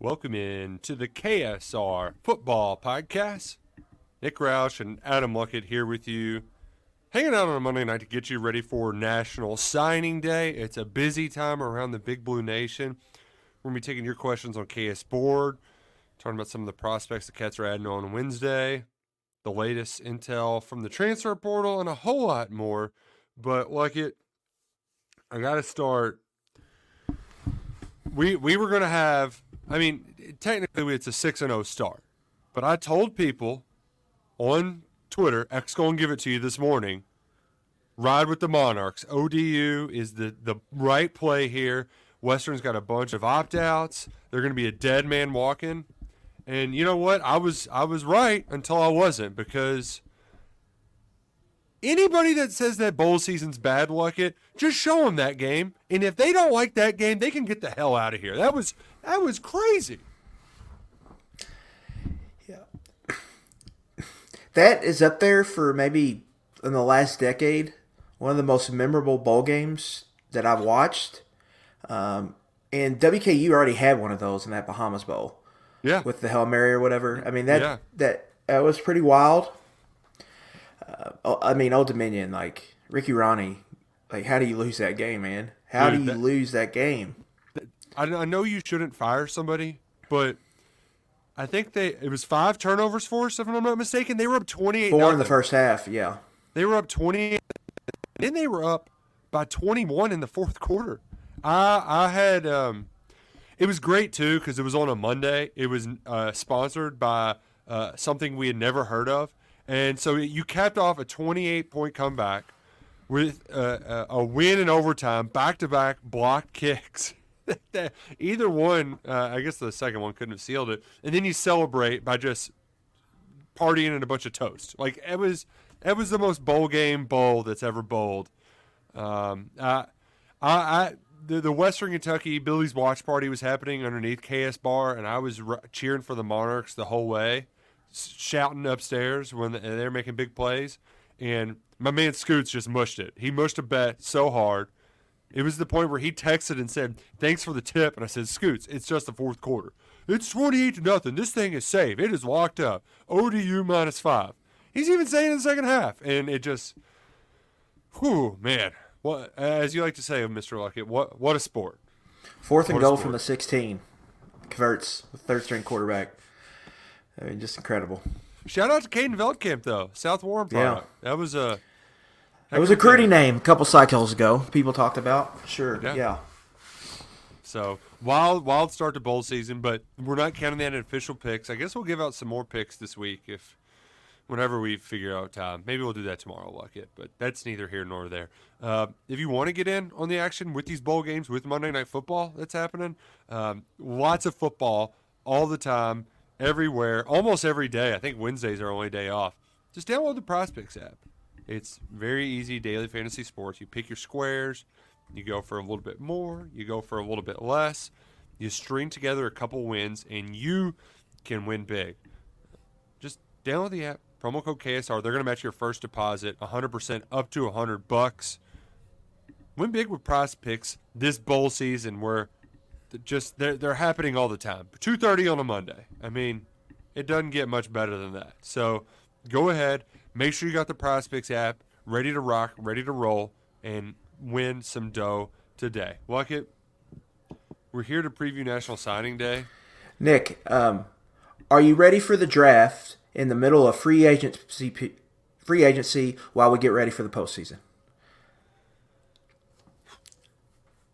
Welcome in to the KSR Football Podcast. Nick Roush and Adam Luckett here with you, hanging out on a Monday night to get you ready for National Signing Day. It's a busy time around the Big Blue Nation. We're going to be taking your questions on KS Board, talking about some of the prospects the Cats are adding on Wednesday, the latest intel from the transfer portal, and a whole lot more. But, Luckett, I got to start. We, we were to have I mean, technically it's a 6 and 0 start. But I told people on Twitter, X going to give it to you this morning. Ride with the Monarchs. ODU is the, the right play here. Western's got a bunch of opt outs. They're going to be a dead man walking. And you know what? I was I was right until I wasn't because anybody that says that bowl season's bad luck it, just show them that game. And if they don't like that game, they can get the hell out of here. That was that was crazy. Yeah. That is up there for maybe in the last decade, one of the most memorable bowl games that I've watched. Um, and WKU already had one of those in that Bahamas Bowl. Yeah. With the Hail Mary or whatever. I mean that Yeah. that that was pretty wild. Uh, I mean, Old Dominion, like Ricky Rahne, like how do you lose that game, man? How Dude, do you that- lose that game? I, I know you shouldn't fire somebody, but I think they it was five turnovers for us, if I'm not mistaken. They were up 28 Four in the first half, yeah. They were up 28. Then they were up by 21 in the fourth quarter. I I had um, it was great too because it was on a Monday. It was uh, sponsored by uh, something we had never heard of, and so you capped off a 28 point comeback with uh, a a win in overtime, back to back blocked kicks. Either one, uh, I guess the second one couldn't have sealed it, and then you celebrate by just partying and a bunch of toast. Like it was, it was the most bowl game bowl that's ever bowled. Um, I, I, I the, the Western Kentucky Billy's watch party was happening underneath KS Bar, and I was cheering for the Monarchs the whole way, shouting upstairs when they're making big plays. And my man Scoots just mushed it. He mushed a bet so hard. It was the point where he texted and said, "Thanks for the tip." And I said, "Scoots, it's just the fourth quarter. It's twenty-eight to nothing. This thing is safe. It is locked up. ODU minus five. He's even saying in the second half, and it just, whew, man. What, as you like to say, Mister Luckett, what what a sport. Fourth and What goal from the 16. Converts, the third string quarterback. I mean, just incredible. Shout out to Caden Veltkamp though, South Warren Yeah. product. That was a. It was a recruiting name a couple cycles ago. People talked about. Sure. Yeah. Yeah. So wild, wild start to bowl season, but we're not counting that in official picks. I guess we'll give out some more picks this week if, whenever we figure out time. Maybe we'll do that tomorrow, Luckett. But that's neither here nor there. Uh, if you want to get in on the action with these bowl games, with Monday Night Football that's happening, um, lots of football all the time, everywhere, almost every day. I think Wednesdays are our only day off. Just download the PrizePicks app. It's very easy daily fantasy sports. You pick your squares, you go for a little bit more, you go for a little bit less, you string together a couple wins, and you can win big. Just download the app, promo code KSR. They're going to match your first deposit 100% up to 100 bucks. Win big with PrizePicks this bowl season where just they're, they're happening all the time. 2.30 on a Monday. I mean, it doesn't get much better than that. So go ahead, make sure you got the PrizePicks app ready to rock, ready to roll, and win some dough today. Luckett. We're here to preview National Signing Day. Nick, um, are you ready for the draft in the middle of free agency? Free agency while we get ready for the postseason.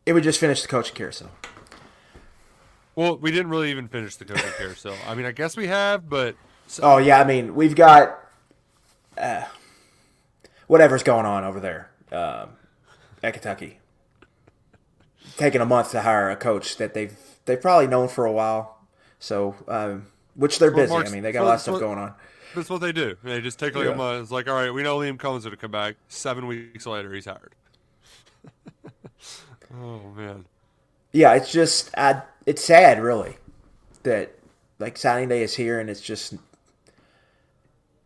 It would just finish the coaching carousel. Well, we didn't really even finish the coaching carousel. I mean, I guess we have, but Oh yeah, I mean we've got uh, whatever's going on over there um, at Kentucky. Taking a month to hire a coach that they've they've probably known for a while. So, um, which they're busy. Mark's- I mean, they got a lot of stuff so- going on. That's what they do. They just take like Yeah. a month. It's like, all right, we know Liam Coen's going to come back. Seven weeks later, he's hired. oh man. Yeah, it's just I, it's sad, really, that like signing day is here and it's just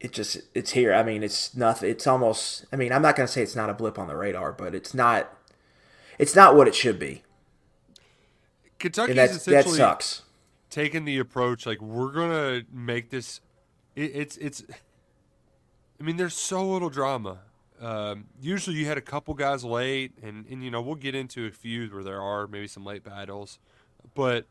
it just it's here. I mean, it's nothing. It's almost. I mean, I'm not gonna say it's not a blip on the radar, but it's not. It's not what it should be, Kentucky's and that that essentially sucks. taken the approach like we're gonna make this. It, it's it's. I mean, there's so little drama. Um, usually, you had a couple guys late, and and you know we'll get into a few where there are maybe some late battles, but.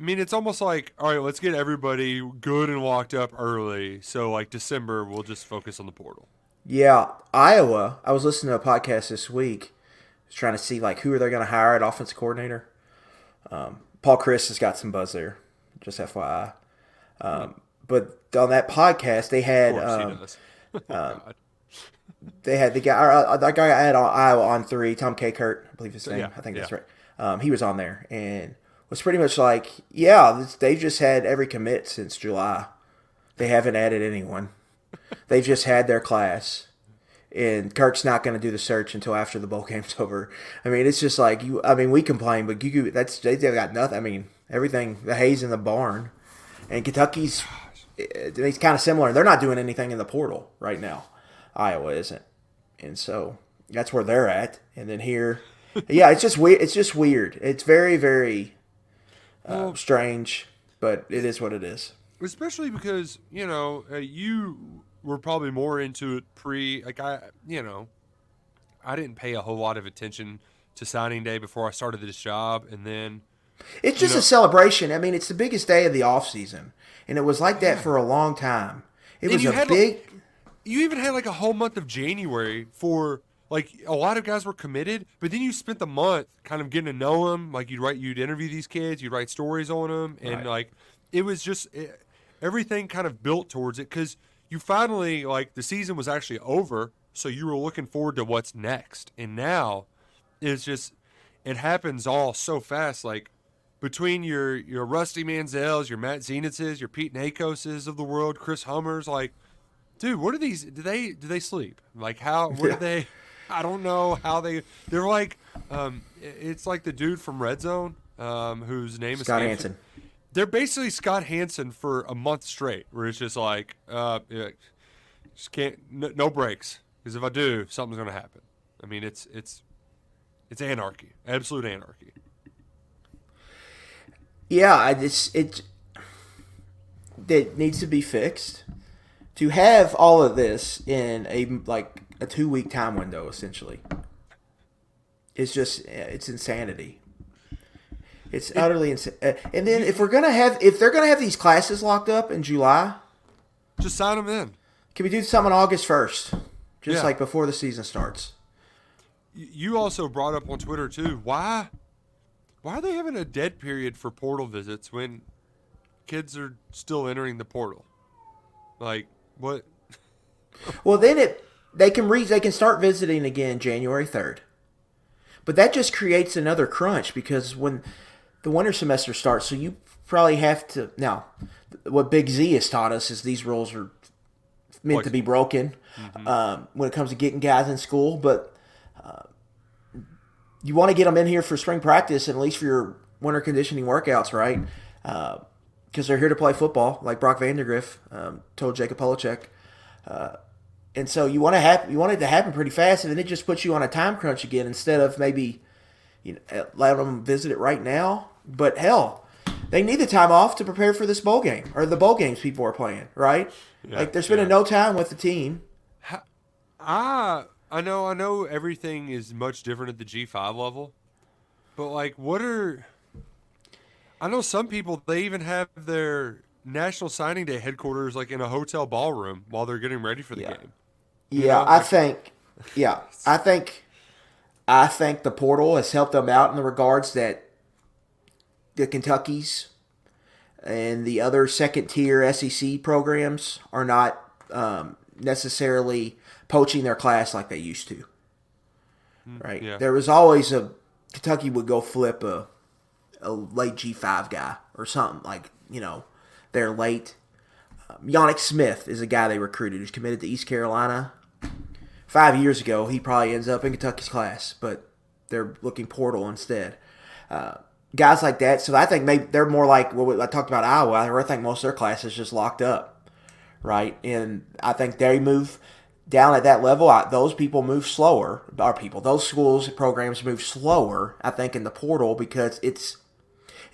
I mean, it's almost like, all right, let's get everybody good and locked up early. So, like December, we'll just focus on the portal. Yeah, Iowa. I was listening to a podcast this week, was trying to see like who are they going to hire at offensive coordinator. Um, Paul Chryst has got some buzz there, just FYI. Um, but on that podcast, they had um. Oh, God. they had the guy, uh, that guy I had on Iowa on three, Tom Kakert, I believe his name. Yeah, I think that's right. Um, he was on there and was pretty much like, yeah, this, they just had every commit since July. They haven't added anyone. They've just had their class, and Kirk's not going to do the search until after the bowl game's over. I mean, it's just like you. I mean, we complain, but you that's they, they've got nothing. I mean, everything the hay's in the barn, and Kentucky's it- it's kind of similar. They're not doing anything in the portal right now. Iowa isn't, and so that's where they're at. And then here, yeah, it's just weird. It's just weird. It's very very uh, strange, but it is what it is. especially because you know uh, you were probably more into it pre like i you know i didn't pay a whole lot of attention to signing day before i started this job and then It's just know- a celebration. I mean, it's the biggest day of the off season, and it was like that for a long time. It And was a big. you even had like a whole month of january for like a lot of guys were committed but then you spent the month kind of getting to know them like you'd write you'd interview these kids you'd write stories on them and Right. like it was just it, everything kind of built towards it because you finally like the season was actually over so you were looking forward to what's next and now it's just it happens all so fast like between your your Rusty Mansells, your Matt Zenitzes, your Pete Nakoses of the world, Chris Hummers, like, dude, what are these? Do they do they sleep? Like, how? What Yeah. do they? I don't know how they. They're like, um, it's like the dude from Red Zone, um, whose name Scott is Scott Hanson. They're basically Scott Hanson for a month straight, where it's just like, uh, just can't, no, no breaks, because if I do, something's gonna happen. I mean, it's it's it's anarchy, absolute anarchy. Yeah, I just it that needs to be fixed. To have all of this in a like a two week time window, essentially, it's just eh, it's insanity. It's utterly insane. Eh, and then if we're gonna have if they're gonna have these classes locked up in July, Just sign them in. can we do something on August first, just Yeah. like before the season starts? You also brought up on Twitter too. Why? Why are they having a dead period for portal visits when kids are still entering the portal? Like what? Well, then it they can re they can start visiting again January third, but that just creates another crunch because when the winter semester starts, so you probably have to now. What Big Z has taught us is these rules are meant to be broken um, when it comes to getting guys in school, but uh, you want to get them in here for spring practice and at least for your winter conditioning workouts, right? Because they're here to play football, like Brock Vandagriff um, told Jacob Polacheck and so you want to have you want it to happen pretty fast, and then it just puts you on a time crunch again instead of maybe you know uh, letting them visit it right now. But hell, they need the time off to prepare for this bowl game or the bowl games people are playing, right? like they're spending yeah. no time with the team. Ah, I know, I know. Everything is much different at the G five level, but like, what are? I know some people they even have their National Signing Day headquarters like in a hotel ballroom while they're getting ready for the Yeah. game. Yeah, know, I think. Yeah, I think. I think the portal has helped them out in the regards that the Kentuckies and the other second tier SEC programs are not um, necessarily poaching their class like they used to. Right. yeah. There was always a Kentucky would go flip a a late G five guy or something like you know they're late. Um, Yannick Smith is a guy they recruited who's committed to East Carolina. Five years ago, he probably ends up in Kentucky's class, but they're looking portal instead. Uh, guys like that. So I think maybe they're more like what I talked about Iowa. I think most of their class is just locked up, right? And I think they move down at that level. I, those people move slower. Our people, those schools programs move slower. I think in the portal because it's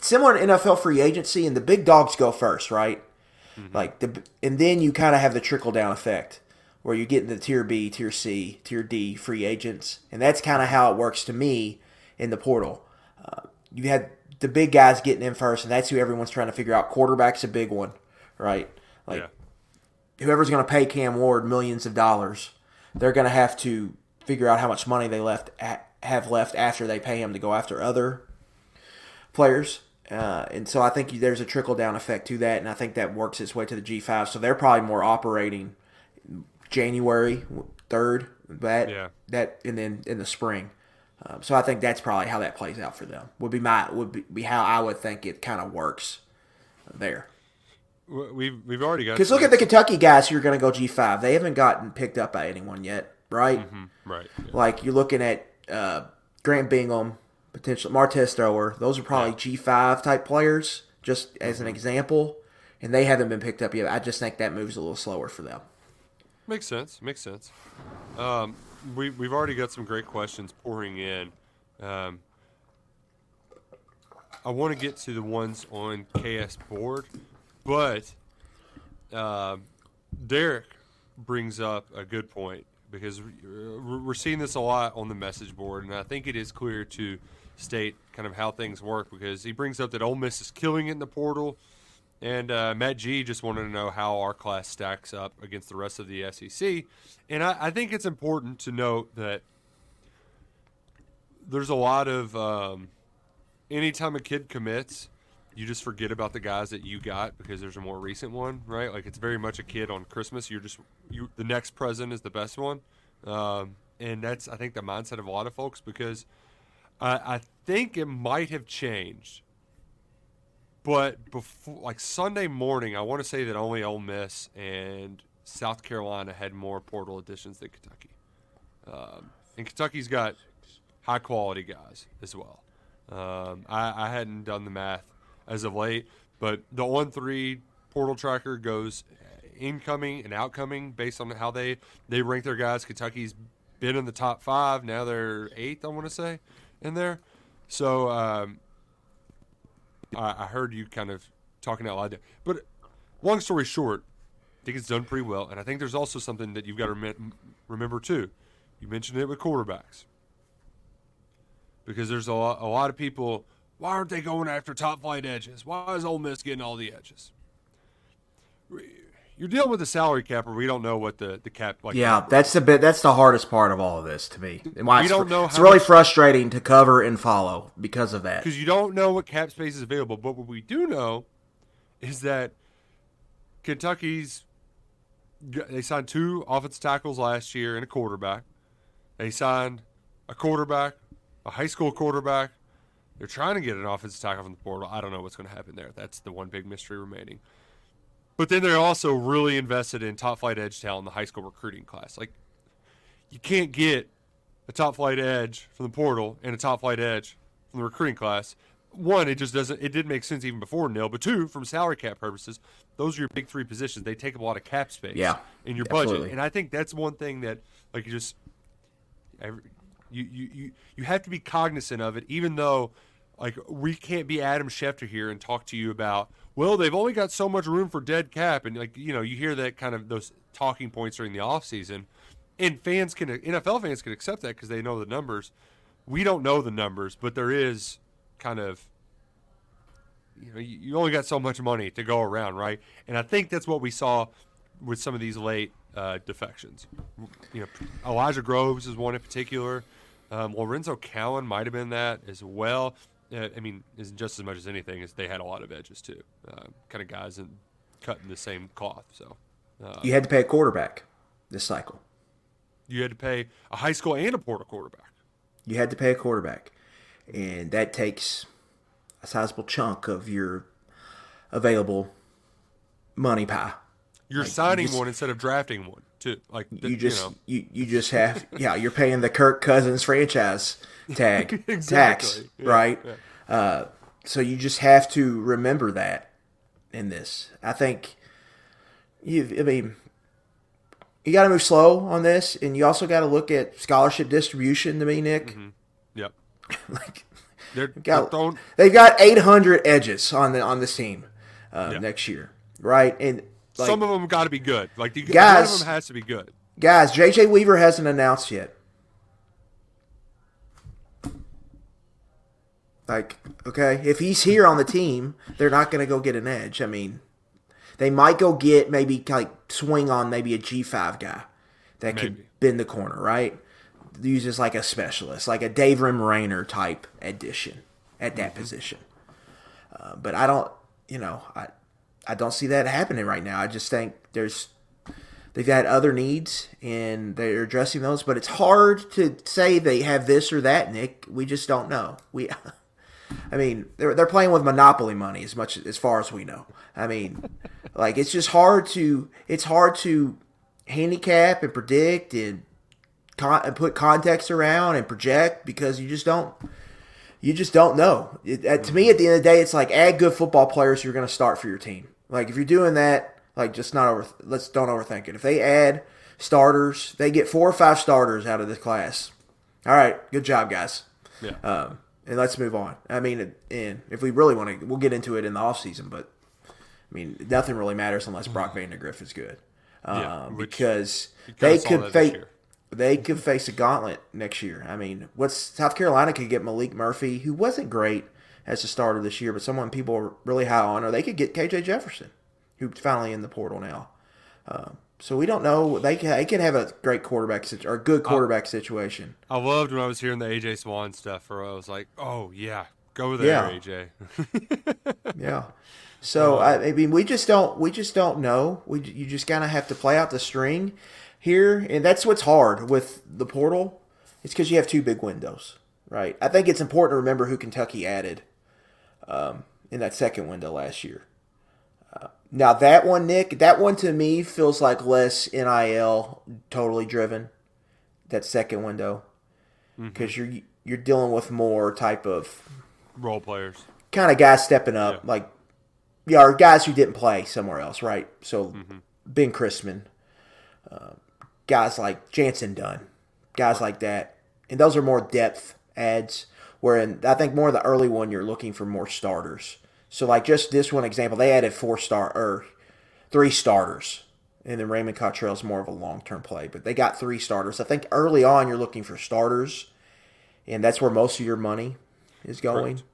similar to NFL free agency, and the big dogs go first, right? Mm-hmm. Like the and then you kind of have the trickle down effect where you get into the tier B, tier C, tier D free agents, and that's kind of how it works to me in the portal. Uh, you had the big guys getting in first, and that's who everyone's trying to figure out. Quarterback's a big one, right? Like yeah. whoever's going to pay Cam Ward millions of dollars, they're going to have to figure out how much money they left at, have left after they pay him to go after other players. Uh, and so I think there's a trickle down effect to that, and I think that works its way to the G5. So they're probably more operating January third, that yeah. that, and then in the spring. Um, so I think that's probably how that plays out for them. Would be my would be, be how I would think it kind of works there. We've we've already got because look at the Kentucky guys who are going to go G five. They haven't gotten picked up by anyone yet, right? Mm-hmm. Right. Yeah. Like you're looking at uh, Grant Bingham, potential Martez Thrower. Those are probably. G five type players, just as an mm-hmm. example, and they haven't been picked up yet. I just think that moves a little slower for them. Makes sense. Makes sense. Um, we we've already got some great questions pouring in. Um, I want to get to the ones on KS board, but uh, Derek brings up a good point because we're seeing this a lot on the message board, and I think it is clear to state kind of how things work because he brings up that Ole Miss is killing it in the portal. And uh, Matt G just wanted to know how our class stacks up against the rest of the SEC. And I, I think it's important to note that there's a lot of um, anytime a kid commits, you just forget about the guys that you got because there's a more recent one, right? Like it's very much a kid on Christmas. You're just you. The next present is the best one, um, and that's I think the mindset of a lot of folks because I, think it might have changed but before, like Sunday morning, I want to say that only Ole Miss and South Carolina had more portal additions than Kentucky. Um, and Kentucky's got high quality guys as well. Um, I, I, hadn't done the math as of late, but the one three portal tracker goes incoming and outcoming based on how they they rank their guys. Kentucky's been in the top five. Now they're eighth. I want to say in there. So um, I, I heard you kind of talking out loud there. But long story short, I think it's done pretty well. And I think there's also something that you've got to rem- remember too. You mentioned it with quarterbacks. Because there's a lot, a lot of people, why aren't they going after top flight edges? Why is Ole Miss getting all the edges? You're dealing with a salary cap, or we don't know what the the cap like. Yeah, that's the bit. That's the hardest part of all of this to me. And why we don't know. It's really much, frustrating to cover and follow because of that. Because you don't know what cap space is available. But what we do know is that Kentucky's they signed two offensive tackles last year and a quarterback. They signed a quarterback, a high school quarterback. They're trying to get an offensive tackle from the portal. I don't know what's going to happen there. That's the one big mystery remaining. But then they're also really invested in top flight edge talent in the high school recruiting class. Like, you can't get a top flight edge from the portal and a top flight edge from the recruiting class. One, it just doesn't. It didn't make sense even before nil. But two, from salary cap purposes, those are your big three positions. They take up a lot of cap space. Yeah, in your absolutely. budget, and I think that's one thing that like you just you you you you have to be cognizant of it, even though like we can't be Adam Schefter here and talk to you about well they've only got so much room for dead cap and like you know you hear that kind of those talking points during the off season and fans can NFL fans can accept that because they know the numbers. We don't know the numbers but there is kind of you know you only got so much money to go around right? And I think that's what we saw with some of these late uh, defections. You know Elijah Groves is one in particular. Um, Lorenzo Cowan might have been that as well uh, I mean, is just as much as anything is they had a lot of edges too, uh, kind of guys and cutting the same cloth. So uh, you had to pay a quarterback this cycle. You had to pay a high school and a portal quarterback. You had to pay a quarterback. and that takes a sizable chunk of your available money pie. You're signing one instead of drafting one, too. Like th- You just you know. you, you just have yeah you're paying the Kirk Cousins franchise tag tax Yeah, right. Uh, so you just have to remember that in this. I think you. I mean, you got to move slow on this, and you also got to look at scholarship distribution. To me, Nick, Mm-hmm. Yep. like They're, they're got, throwing. they've got 800 edges on the on this team uh, Yeah. next year, right? And like, some of them got to be good. Like you, one Guys- of them has to be good. guys, JJ Weaver hasn't announced yet. Like, okay, if he's here on the team, they're not going to go get an edge. I mean, they might go get maybe like swing on maybe a G5 guy that could bend the corner, right? Uses like a specialist, like a Dave Rim Rainer type addition at that position. Uh, but I don't, you know, I, I don't see that happening right now. I just think there's they've got other needs and they're addressing those but it's hard to say they have this or that nick we just don't know we i mean they're, they're playing with monopoly money as much as far as we know i mean like it's just hard to it's hard to handicap and predict and, con- and put context around and project because you just don't you just don't know. It, to me, at the end of the day, it's like add good football players who are going to start for your team. Like if you're doing that, like just not over. Let's don't overthink it. If they add starters, they get four or five starters out of this class. All right, good job, guys. Yeah. Um, and let's move on. I mean, and if we really want to, we'll get into it in the offseason, but I mean, nothing really matters unless Brock Vandagriff is good. Um, Yeah, because they could face they could face a gauntlet next year. I mean, what's South Carolina could get Malik Murphy, who wasn't great as a starter this year, but someone people are really high on, or they could get KJ Jefferson, who's finally in the portal now. Uh, so we don't know. They can, they can have a great quarterback situ- or a good quarterback situation. I loved when I was hearing the AJ Swann stuff. Where I was like, "Oh yeah, go there, Yeah. AJ." Yeah. So I, I mean, we just don't we just don't know. We you just kind of have to play out the string here, and that's what's hard with the portal. It's because you have two big windows, right? I think it's important to remember who Kentucky added um, in that second window last year. Uh, now that one, Nick, that one to me feels like less nil totally driven. That second window, because you're you're dealing with more type of Role players. kind of guys stepping up, Yeah. like yeah, or guys who didn't play somewhere else, right? So Ben Christman, uh, guys like Jansen Dunn, guys like that, and those are more depth ads. Where in, I think more of the early one, you're looking for more starters. So like just this one example, they added four star or three starters, and then Raymond Cottrell is more of a long term play, but they got three starters. I think early on you're looking for starters, and that's where most of your money is going. Correct.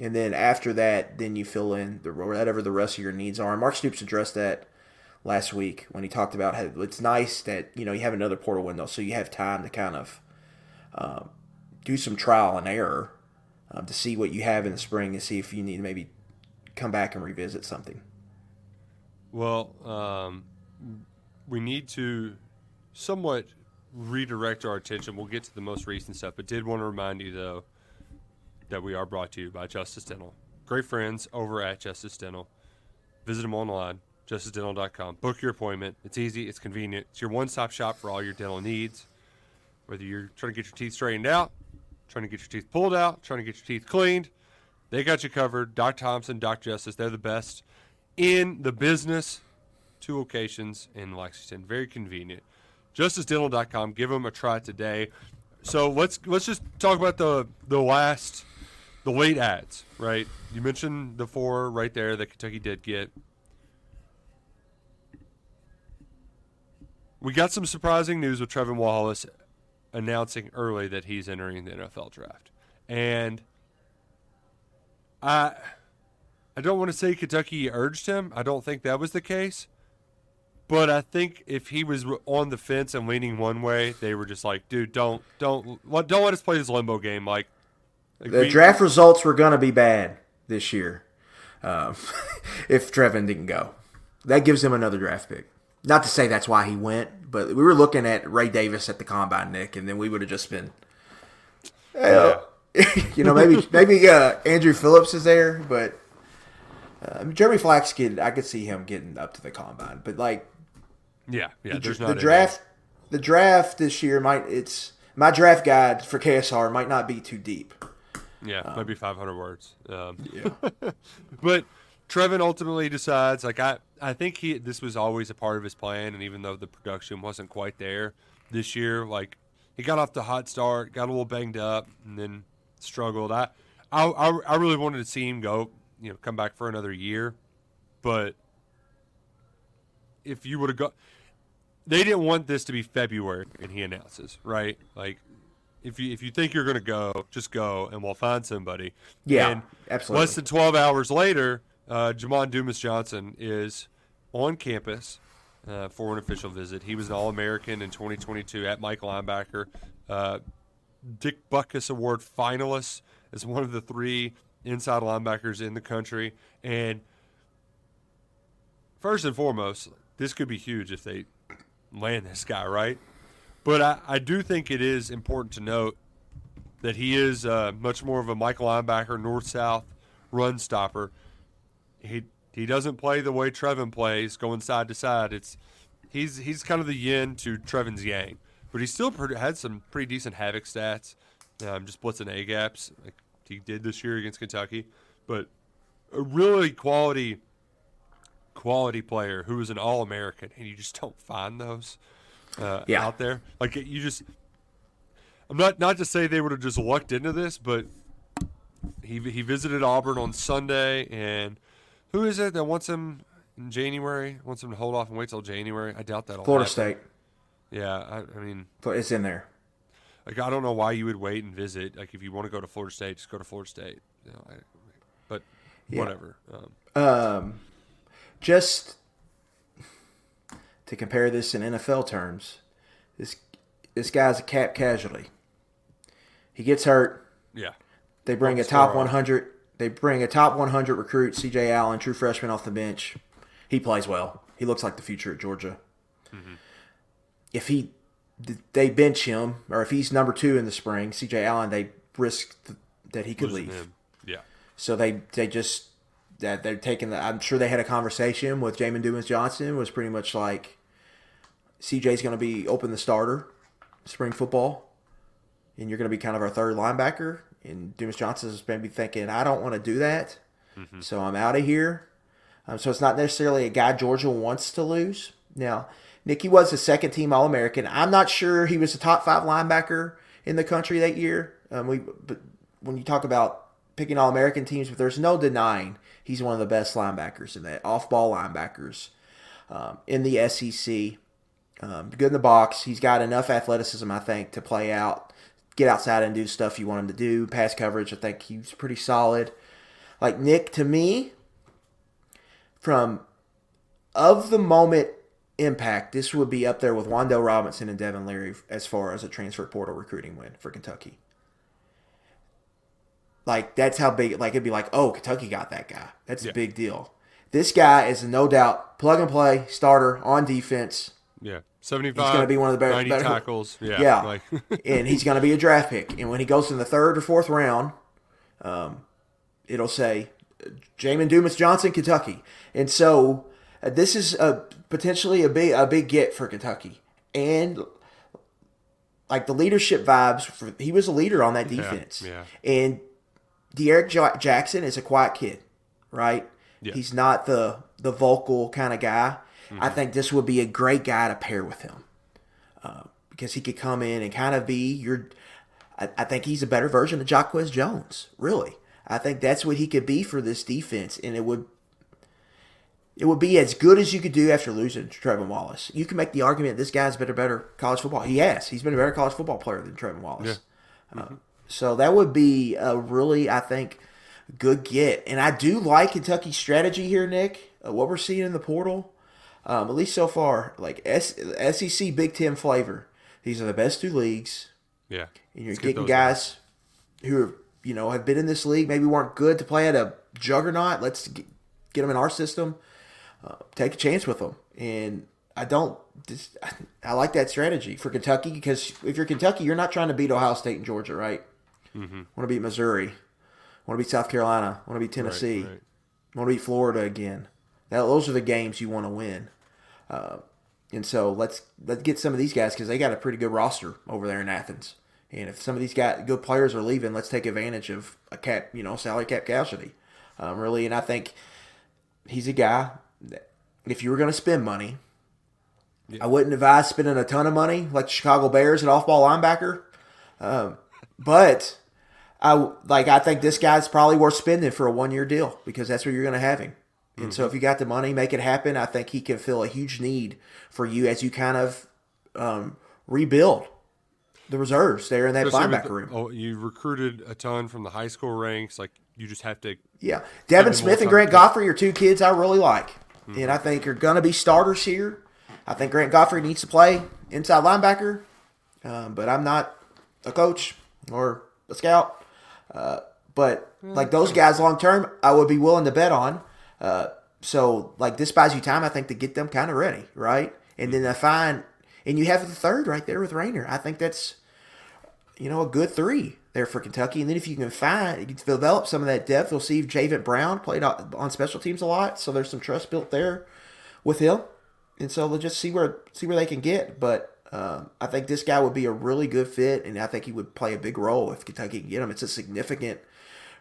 And then after that, then you fill in the whatever the rest of your needs are. And Mark Stoops addressed that last week when he talked about how it's nice that you know you have another portal window, so you have time to kind of um, do some trial and error um, to see what you have in the spring and see if you need to maybe come back and revisit something. Well, um, we need to somewhat redirect our attention. We'll get to the most recent stuff, but did want to remind you though that we are brought to you by Justice Dental. Great friends over at Justice Dental. Visit them online, justicedental.com. Book your appointment. It's easy, it's convenient. It's your one-stop shop for all your dental needs. Whether you're trying to get your teeth straightened out, trying to get your teeth pulled out, trying to get your teeth cleaned, they got you covered. Doc Thompson, Doc Justice, they're the best in the business. Two locations in Lexington. Very convenient. JusticeDental.com. Give them a try today. So let's let's just talk about the the last the late ads, right? You mentioned the four right there that Kentucky did get. We got some surprising news with Trevin Wallace announcing early that he's entering the NFL draft. And I I don't want to say Kentucky urged him. I don't think that was the case. But I think if he was on the fence and leaning one way, they were just like, "Dude, don't, don't, let- don't let us play this limbo game." Like, like The we- draft results were going to be bad this year um, if Trevin didn't go. That gives him another draft pick. Not to say that's why he went, but we were looking at Ray Davis at the combine, Nick, and then we would have just been, Yeah. you know, maybe maybe uh, Andrew Phillips is there, but uh, Jeremy Flax kid, I could see him getting up to the combine. But like, yeah, yeah. the, There's the draft, the draft this year might it's my draft guide for KSR might not be too deep. Any, yeah, maybe 500 words. Um, Yeah, but Trevin ultimately decides. Like I, I think he this was always a part of his plan, and even though the production wasn't quite there this year, like he got off the hot start, got a little banged up, and then struggled. I, I, I, really wanted to see him go, you know, come back for another year, but if you would have got, they didn't want this to be February, and he announces right, like. If you, if you think you're going to go, just go, and we'll find somebody. Yeah, and absolutely. Less than 12 hours later, uh, Jamon Dumas Johnson is on campus uh, for an official visit. He was an All American in 2022 at Mike linebacker. Uh, Dick Butkus Award finalist as one of the three inside linebackers in the country. And first and foremost, this could be huge if they land this guy, right? But I, I do think it is important to note that he is uh, much more of a Mike linebacker, north south run stopper. He he doesn't play the way Trevin plays, going side to side. It's he's he's kind of the yin to Trevin's yang, but he still had some pretty decent havoc stats, um, just blitzing A gaps like he did this year against Kentucky. But a really quality quality player who is an All American, and you just don't find those uh, Yeah. out there. Like you just, I'm not not to say they would have just lucked into this, but he he visited Auburn on Sunday, and who is it that wants him in January? Wants him to hold off and wait till January? I doubt that'll. Florida happen. State, Yeah, I, I mean, it's in there. like I don't know why you would wait and visit. Like if you want to go to Florida State, just go to Florida State. You know, I, but Yeah. whatever. Um, Um, just to compare this in NFL terms, this this guy's a cap casualty. He gets hurt. yeah, They bring a top 100. They bring a top 100 recruit, C.J. Allen, true freshman off the bench. He plays well. He looks like the future at Georgia. Mm-hmm. If he, they bench him, or if he's number two in the spring, C.J. Allen, they risk th- that he could losing leave. him. Yeah, So they they just that they're taking the. I'm sure they had a conversation with Jamon Dumas Johnson. Was pretty much like, CJ's going to be open the starter, spring football, and you're going to be kind of our third linebacker. And Dumas Johnson's maybe thinking, I don't want to do that, so I'm out of here. Um, so it's not necessarily a guy Georgia wants to lose. Now, Nicky was a second team All American. I'm not sure he was a top five linebacker in the country that year. Um, we, but when you talk about picking All American teams, but there's no denying he's one of the best linebackers in that off ball linebackers um, in the SEC. Um, good in the box. He's got enough athleticism, I think, to play out, get outside and do stuff you want him to do. Pass coverage, I think he's pretty solid. Like Nick, to me, from of the moment impact, this would be up there with Wando Robinson and Devin Leary as far as a transfer portal recruiting win for Kentucky. Like that's how big. Like it'd be like, oh, Kentucky got that guy. That's Yeah. a big deal. This guy is no doubt plug and play starter on defense. Yeah. Seventy-five. He's gonna be one of the better- 90 better- tackles. Yeah, Yeah, Like, and he's going to be a draft pick. And when he goes in the third or fourth round, um, it'll say Jamon Dumas Johnson, Kentucky. And so uh, this is a, potentially a big a big get for Kentucky. And like the leadership vibes, for, he was a leader on that defense. yeah. And De'Eric Ja- Jackson is a quiet kid, right? Yeah. He's not the the vocal kind of guy. I Mm-hmm. think this would be a great guy to pair with him uh, because he could come in and kind of be your. I, I think he's a better version of Jacquez Jones. Really, I think that's what he could be for this defense, and it would. It would be as good as you could do after losing to Trevin Wallace. You can make the argument this guy's been a better college football. He has. He's been a better college football player than Trevin Wallace. Uh, so that would be a really, I think, good get. And I do like Kentucky's strategy here, Nick. Uh, what we're seeing in the portal, um, at least so far, like S- SEC Big Ten flavor. These are the best two leagues, yeah. and you're Let's get getting guys who are, you know have been in this league, maybe weren't good to play at a juggernaut. Let's get, get them in our system. Uh, take a chance with them, and I don't. Just, I like that strategy for Kentucky because if you're Kentucky, you're not trying to beat Ohio State and Georgia, right? Mm-hmm. Want to beat Missouri. Want to beat South Carolina. Want to beat Tennessee. Right, right. Want to beat Florida again. Now, those are the games you want to win. Uh, and so let's let's get some of these guys because they got a pretty good roster over there in Athens. And if some of these guys, good players are leaving, let's take advantage of a cap, you know, salary cap casualty. Um, really, and I think he's a guy that if you were going to spend money, I wouldn't advise spending a ton of money like the Chicago Bears at off-ball linebacker. Um, but I like I think this guy's probably worth spending for a one-year deal because that's where you're going to have him. And so if you got the money, make it happen. I think he can fill a huge need for you as you kind of um, rebuild the reserves there in that Especially linebacker room. Oh, you recruited a ton from the high school ranks. Like you just have to. Yeah, Devin Smith and Grant. Godfrey are two kids I really like, and I think are going to be starters here. I think Grant Godfrey needs to play inside linebacker, um, but I'm not a coach or a scout. Uh, but like those guys long term, I would be willing to bet on. Uh, so like this buys you time, I think, to get them kind of ready, right? And then I find, and you have the third right there with Rayner. I think that's you know, a good three there for Kentucky. And then if you can find, you can develop some of that depth. We'll see if Javon Brown played on special teams a lot, so there's some trust built there with him. And so we'll just see where see where they can get. But um, I think this guy would be a really good fit, and I think he would play a big role if Kentucky can get him. It's a significant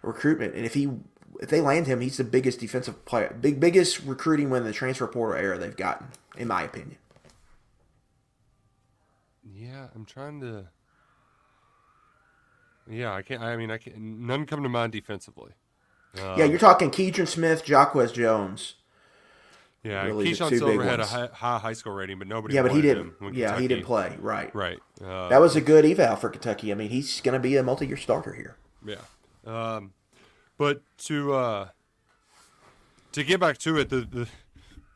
recruitment, and if he if they land him, he's the biggest defensive player, big biggest recruiting win in the transfer portal era they've gotten, in my opinion. Yeah, I'm trying to. Yeah, I can't. I mean, I can't. None come to mind defensively. yeah, you're talking Keidron Smith, Jacquez Jones. Yeah, really Keeshawn Silver had a high, high high school rating, but nobody. Yeah, but he didn't. Yeah, he didn't play. Right. Right. Uh, That was a good eval for Kentucky. I mean, he's going to be a multi-year starter here. Yeah. Um, but to uh, to get back to it, the, the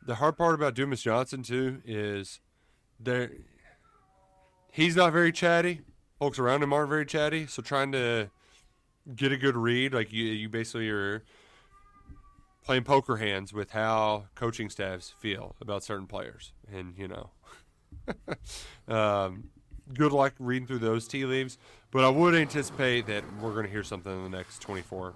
the hard part about Dumas Johnson too is there. He's not very chatty. Folks around him aren't very chatty. So trying to get a good read, like you, you basically are playing poker hands with how coaching staffs feel about certain players, and you know. um, good luck reading through those tea leaves. But I would anticipate that we're going to hear something in the next 24,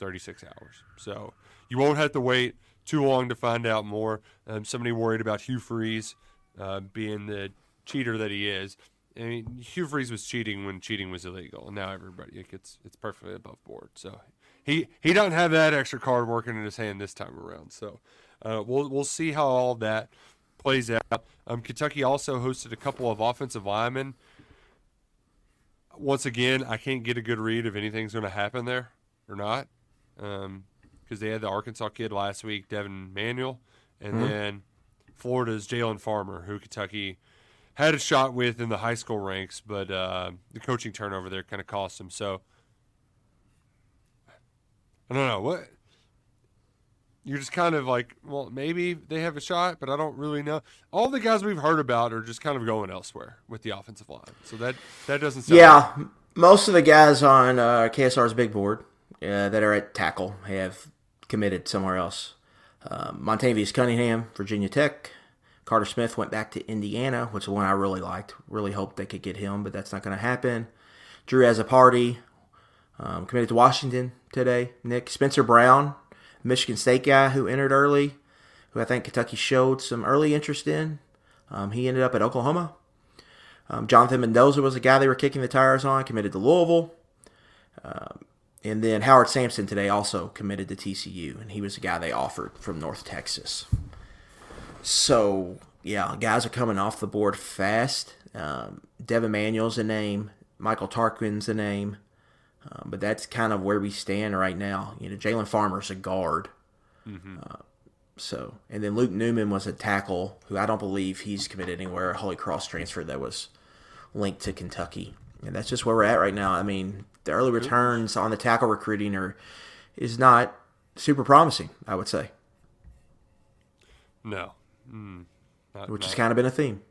36 hours. So you won't have to wait too long to find out more. Um, somebody worried about Hugh Freeze uh, being the cheater that he is. I mean, Hugh Freeze was cheating when cheating was illegal, now everybody like, it's it's perfectly above board. So he he doesn't have that extra card working in his hand this time around. So uh, we'll we'll see how all that plays out. Um, Kentucky also hosted a couple of offensive linemen. Once again, I can't get a good read if anything's going to happen there or not, because they had the Arkansas kid last week, Devin Manuel, and then Florida's Jalen Farmer, who Kentucky had a shot with in the high school ranks, but uh, the coaching turnover there kind of cost him. So I don't know what you're just kind of like, well, maybe they have a shot, but I don't really know. All the guys we've heard about are just kind of going elsewhere with the offensive line, so that that doesn't sound Yeah, m- most of the guys on uh, KSR's big board uh, that are at tackle have committed somewhere else. Um, Montavious Cunningham, Virginia Tech. Carter Smith went back to Indiana, which is one I really liked. Really hoped they could get him, but that's not going to happen. Drew Azzopardi. Um, committed to Washington today. Nick Spencer Brown, Michigan State guy who entered early, who I think Kentucky showed some early interest in. Um, he ended up at Oklahoma. Um, Jonathan Mendoza was a guy they were kicking the tires on, committed to Louisville. Um, and then Howard Sampson today also committed to TCU, and he was a guy they offered from North Texas. So, yeah, guys are coming off the board fast. Um, Devin Manuel's a name. Michael Tarquin's a name. Um, but that's kind of where we stand right now. You know, Jalen Farmer's a guard. Uh, so, and then Luke Newman was a tackle who I don't believe he's committed anywhere. Holy Cross transfer that was linked to Kentucky, and that's just where we're at right now. I mean, the early returns on the tackle recruiting are is not super promising. I would say, no. Mm, not- which has kind of been a theme.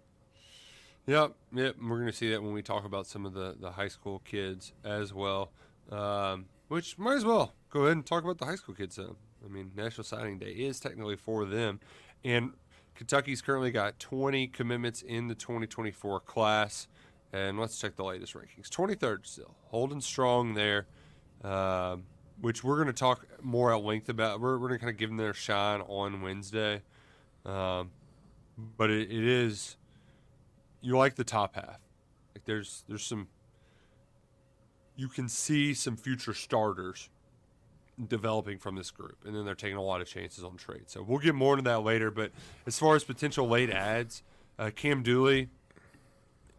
Yep, yep. We're going to see that when we talk about some of the, the high school kids as well. Um, which might as well go ahead and talk about the high school kids. Then. I mean, National Signing Day is technically for them, and Kentucky's currently got 20 commitments in the 2024 class. And let's check the latest rankings. 23rd still, holding strong there, um, which we're going to talk more at length about. We're, we're going to kind of give them their shine on Wednesday. Um, but it, it is, you like the top half. Like there's there's some, you can see some future starters developing from this group, and then they're taking a lot of chances on trade. So we'll get more into that later. But as far as potential late ads, uh, Cam Dooley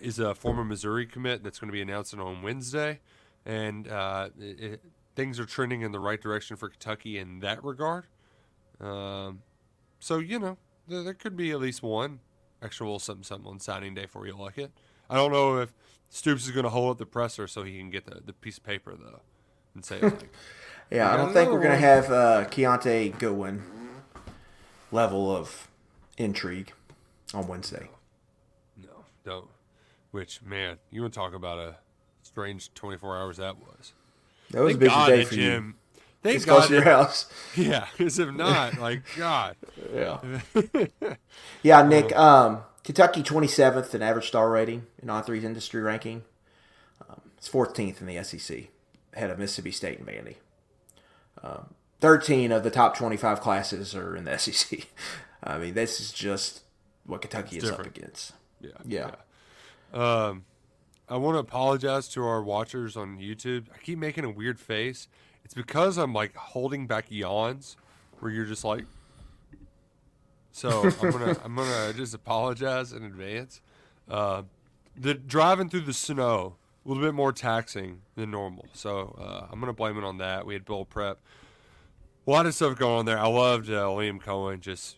is a former Missouri commit that's going to be announcing on Wednesday, and uh, it, it, things are trending in the right direction for Kentucky in that regard. Um, so you know, there, there, could be at least one extra little something something on signing day for you like it. I don't know if Stoops is going to hold up the presser so he can get the, the piece of paper though and say like. yeah, I don't think we're going to have uh, Keontae Goodwin level of intrigue on Wednesday. No, don't. Which man, you want to talk about a strange 24 hours that was. That was Thank a busy God day for Jim. you. Thank it's God. your house. Yeah, because if not, like God. Yeah. yeah, Nick. Um, Kentucky 27th in average star rating in On3's industry ranking. Um, it's 14th in the SEC, ahead of Mississippi State and Vandy. Um, 13 of the top 25 classes are in the SEC. I mean, this is just what Kentucky it's is different. up against. Yeah. Yeah. yeah. Um, I want to apologize to our watchers on YouTube. I keep making a weird face. It's because I'm like holding back yawns where you're just like so I'm gonna I'm gonna just apologize in advance. Uh, the driving through the snow a little bit more taxing than normal, so uh, I'm gonna blame it on that. We had bull prep, a lot of stuff going on there. I loved uh, Liam Coen just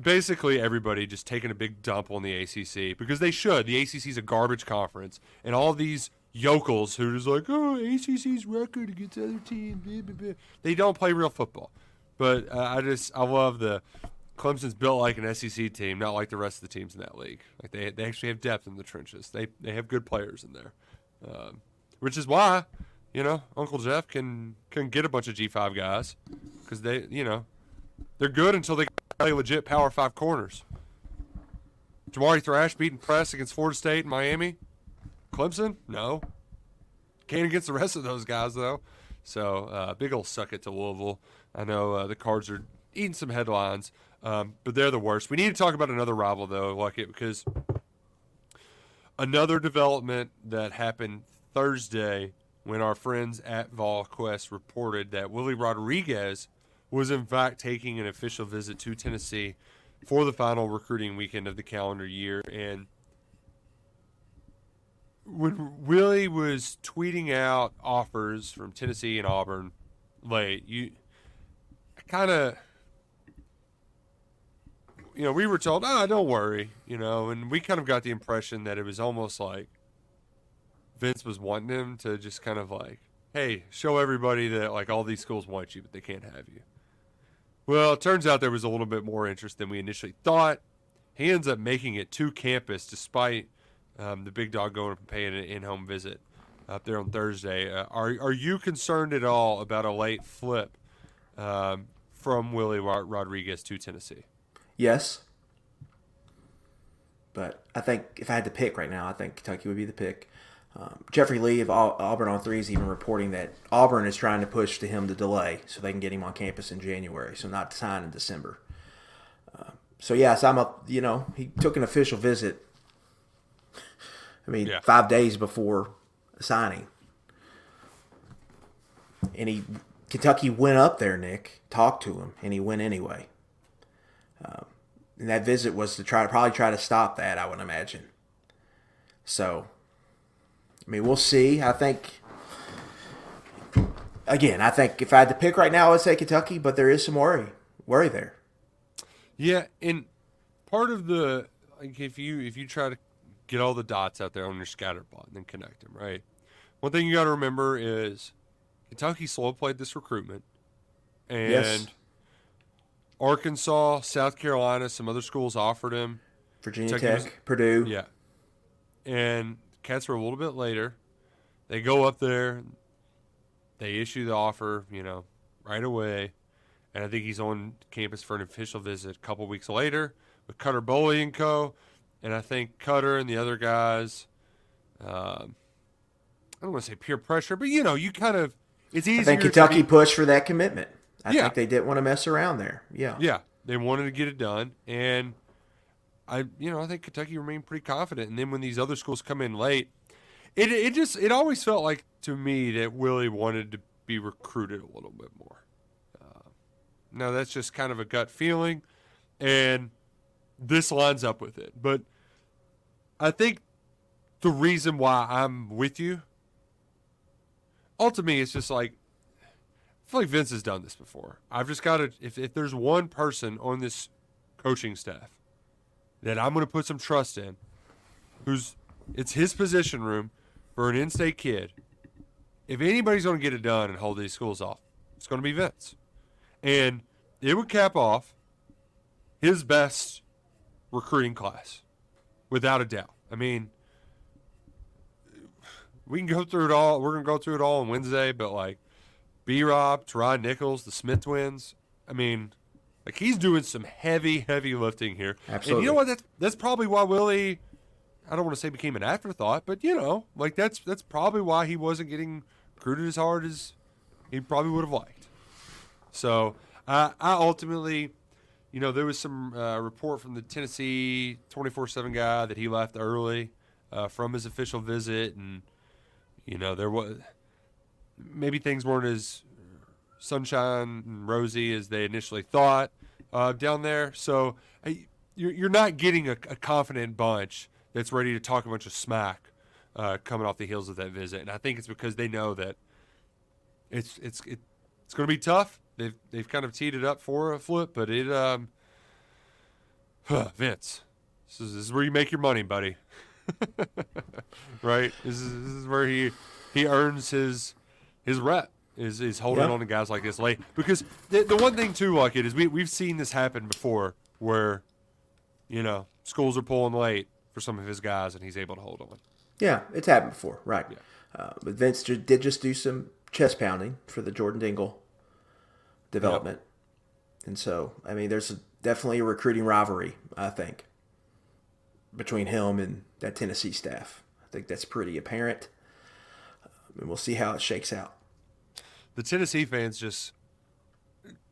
basically everybody just taking a big dump on the ACC because they should. The ACC is a garbage conference, and all these yokels who are just like, oh, ACC's record against other teams, blah, blah, blah. they don't play real football. But uh, I just I love the Clemson's built like an SEC team, not like the rest of the teams in that league. Like they they actually have depth in the trenches. They they have good players in there, um, which is why you know Uncle Jeff can can get a bunch of G five guys because they you know they're good until they play legit Power Five corners. Jamari Thrash beating press against Florida State and Miami. Clemson, no. Can't against the rest of those guys though. So uh, big old suck it to Louisville. I know uh, the Cards are eating some headlines, um, but they're the worst. We need to talk about another rival though, like it because another development that happened Thursday when our friends at VolQuest reported that Willie Rodriguez was in fact taking an official visit to Tennessee for the final recruiting weekend of the calendar year. And when Willie was tweeting out offers from Tennessee and Auburn late, you kind of, you know, we were told, oh, don't worry, you know, and we kind of got the impression that it was almost like Vince was wanting him to just kind of like, hey, show everybody that like all these schools want you, but they can't have you. Well, it turns out there was a little bit more interest than we initially thought. He ends up making it to campus despite um, the big dog going and paying an in-home visit up there on Thursday. Uh, are are you concerned at all about a late flip um, from Willie Rodriguez to Tennessee? Yes, but I think if I had to pick right now, I think Kentucky would be the pick. Um, Jeffrey Lee of Auburn on three is even reporting that Auburn is trying to push to him to delay so they can get him on campus in January, so not to sign in December. Uh, so yes, I'm a you know he took an official visit. I mean, yeah. five days before signing, and he Kentucky went up there, Nick, talked to him, and he went anyway. Um, and that visit was to try to probably try to stop that, I would imagine. So I mean, we'll see. I think again, I think if I had to pick right now, I would say Kentucky, but there is some worry worry there. Yeah, and part of the like if you if you try to get all the dots out there on your scatter plot and then connect them, right? One thing you got to remember is Kentucky slow played this recruitment, and yes. Arkansas, South Carolina, some other schools offered him. Virginia Kentucky Tech, was, Purdue, yeah, and Cats are a little bit later. They go up there. They issue the offer, you know, right away. And I think he's on campus for an official visit a couple weeks later with Cutter Boley and co. And I think Cutter and the other guys um, I don't want to say peer pressure, but you know, you kind of it's easier. I think to Kentucky be- pushed for that commitment. I Yeah. think they didn't want to mess around there. Yeah. Yeah, they wanted to get it done, and I, you know, I think Kentucky remained pretty confident. And then when these other schools come in late, it it just it always felt like to me that Willie wanted to be recruited a little bit more. Uh, now that's just kind of a gut feeling, and this lines up with it. But I think the reason why I'm with you, ultimately, it's just like I feel like Vince has done this before. I've just got to, if, if there's one person on this coaching staff that I'm going to put some trust in, who's, it's his position room for an in state kid. If anybody's going to get it done and hold these schools off, it's going to be Vince. And it would cap off his best recruiting class, without a doubt. I mean, we can go through it all. We're going to go through it all on Wednesday, but like, B Rob, Terhyon Nichols, the Smith twins. I mean, like he's doing some heavy, heavy lifting here. And Absolutely. you know what? That's that's probably why Willie I don't want to say became an afterthought, but you know, like that's that's probably why he wasn't getting recruited as hard as he probably would have liked. So I I ultimately you know, there was some uh, report from the Tennessee 24/7 guy that he left early uh, from his official visit, and you know there was maybe things weren't as sunshine and rosy as they initially thought uh, down there. So you're, you're not getting a, a confident bunch that's ready to talk a bunch of smack uh, coming off the heels of that visit. And I think it's because they know that it's it's it, it's going to be tough. They've they've kind of teed it up for a flip, but it um, Vince, this is, this is where you make your money, buddy. right? This is, this is where he he earns his his rep is is holding Yeah. on to guys like this late because the, the one thing too like it is we we've seen this happen before where you know schools are pulling late for some of his guys and he's able to hold on. Yeah, it's happened before, right? Uh, but Vince did just do some chest pounding for the Jordan Dingle development, and so I mean, there's a, definitely a recruiting rivalry, I think, between him and that Tennessee staff. I think that's pretty apparent, uh, and we'll see how it shakes out. The Tennessee fans just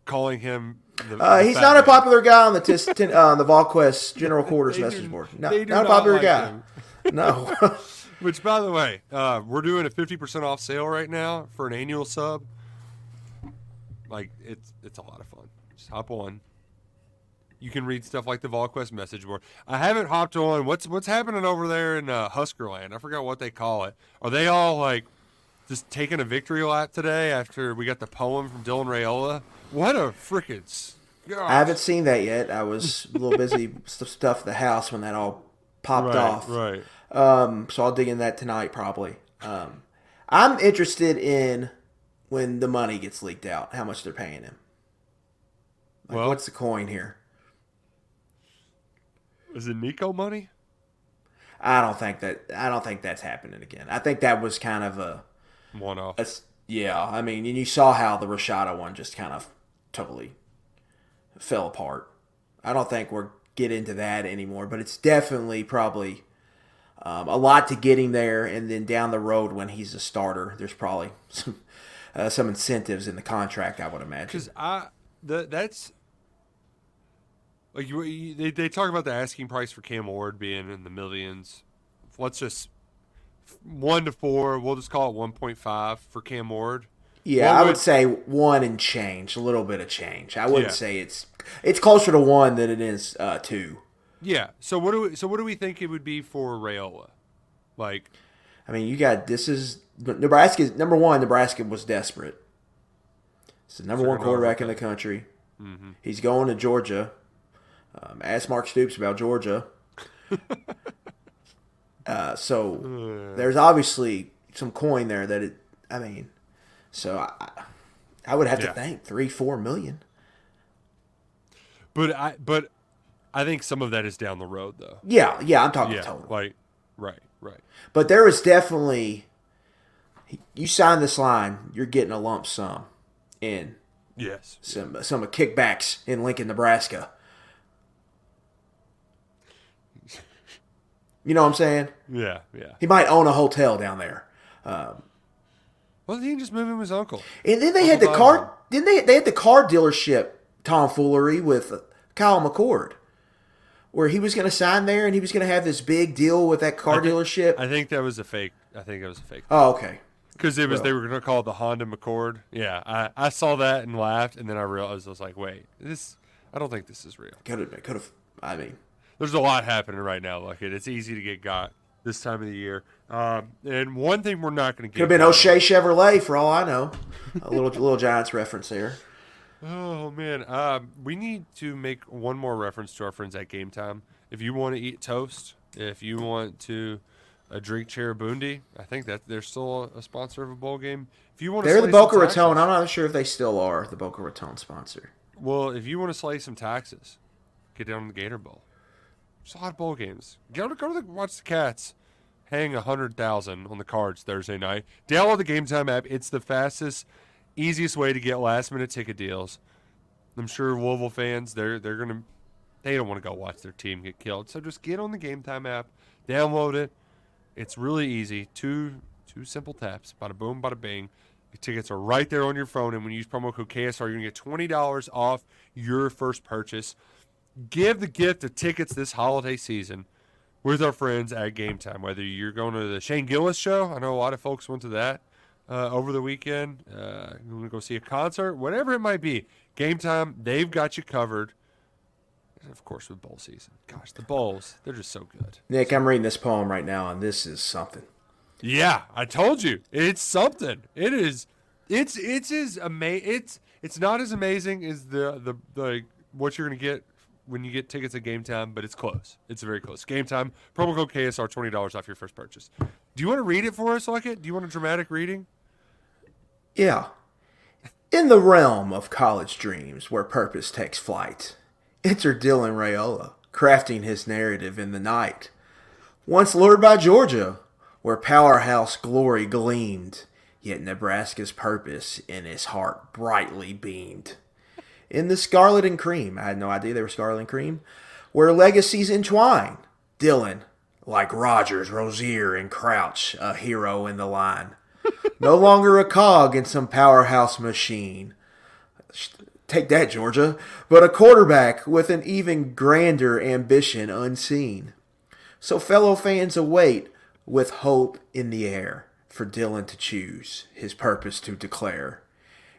calling him. The, Uh, the he's not a popular guy on the tis, ten, uh, on the VolQuest General Quarters They do- message board. No, do not a popular like guy. him. No. Which, by the way, uh, we're doing a fifty percent off sale right now for an annual sub. Like it's it's a lot of fun. Just hop on. You can read stuff like the VolQuest message board. I haven't hopped on. What's what's happening over there in uh, Huskerland? I forgot what they call it. Are they all like just taking a victory lap today after we got the poem from Dylan Raiola? What a freaking! I haven't seen that yet. I was a little busy stuff the house when that all popped right, off. right. Um, so I'll dig in that tonight probably. Um, I'm interested in when the money gets leaked out, how much they're paying him. Like, Well- what's the coin here? Is it Nico money? I don't think that. I don't think that's happening again. I think that was kind of a. One off. yeah, I mean, and you saw how the Rashada one just kind of totally fell apart. I don't think we're get into that anymore, but it's definitely probably um, a lot to get him there, and then down the road when he's a starter, there's probably some uh, some incentives in the contract. I would imagine. Because I the that's like you, you- they they talk about the asking price for Cam Ward being in the millions. Let's just one to four. We'll just call it one point five for Cam Ward. Yeah, What I would- would say one and change, a little bit of change. I wouldn't Yeah. say it's it's closer to one than it is uh, two. Yeah. So what do we, so what do we think it would be for Raiola? Like I mean, you got this is Nebraska. Number one, Nebraska was desperate. It's the number one quarterback in the country. Mm-hmm. He's going to Georgia. Um, ask Mark Stoops about Georgia. uh, so there's obviously some coin there that it. I mean, so I, I would have Yeah. to think three, four million. But I but I think some of that is down the road though. Yeah, yeah, I'm talking Yeah. total. Like right, right. But there is definitely you sign this line, you're getting a lump sum in Yes. some some kickbacks in Lincoln, Nebraska. You know what I'm saying? Yeah, yeah. He might own a hotel down there. Um, well, he can just move in with his uncle. And then they Uncle had the car. Then they they had the car dealership tomfoolery with Kyle McCord, where he was going to sign there and he was going to have this big deal with that car I think, dealership. I think that was a fake. I think that was a fake. Oh, okay. Because it was well, they were going to call it the Honda McCord. Yeah, I, I saw that and laughed, and then I realized I was like, wait, this. I don't think this is real. Could have. Could have. I mean, there's a lot happening right now. Like it, it's easy to get got this time of the year. Um, and one thing we're not going to get could have been O'Shea Chevrolet for all I know. a little little Giants reference there. Oh man, um, we need to make one more reference to our friends at Game Time. If you want to eat toast, if you want to uh, drink Cheribundi, I think that they're still a sponsor of a bowl game. If you want, they're the Boca Raton. I'm not sure if they still are the Boca Raton sponsor. Well, if you want to slay some taxes, get down to the Gator Bowl. There's a lot of bowl games. Go to go to the, watch the Cats hang a hundred thousand on the cards Thursday night. Download the Game Time app. It's the fastest, easiest way to get last minute ticket deals. I'm sure Louisville fans they're they're gonna they don't want to go watch their team get killed. So just get on the Game Time app, download it. It's really easy. Two two simple taps. Bada boom, bada bing. Tickets are right there on your phone, and when you use promo code KSR, you're gonna get twenty dollars off your first purchase. Give the gift of tickets this holiday season with our friends at Game Time. Whether you're going to the Shane Gillis show, I know a lot of folks went to that uh, over the weekend. Uh, you want to go see a concert, whatever it might be. Game Time, they've got you covered. And of course, with bowl season. Gosh, the bowls, they're just so good. Nick, I'm reading this poem right now, and this is something. Yeah, I told you, it's something. It is. It's it's as ama- It's it's not as amazing as the the the what you're gonna get when you get tickets at Game Time, but it's close. It's very close. Game Time, promo code KSR, twenty dollars off your first purchase. Do you want to read it for us, like it? Do you want a dramatic reading? Yeah. In the realm of college dreams, where purpose takes flight, enter Dylan Raiola, crafting his narrative in the night. Once lured by Georgia, where powerhouse glory gleamed, yet Nebraska's purpose in his heart brightly beamed in the Scarlet and Cream. I had no idea they were Scarlet and Cream, where legacies entwine. Dylan, like Rodgers, Rozier, and Crouch, a hero in the line. no longer a cog in some powerhouse machine. Take that, Georgia. But a quarterback with an even grander ambition unseen. So, fellow fans await with hope in the air for Dylan to choose, his purpose to declare.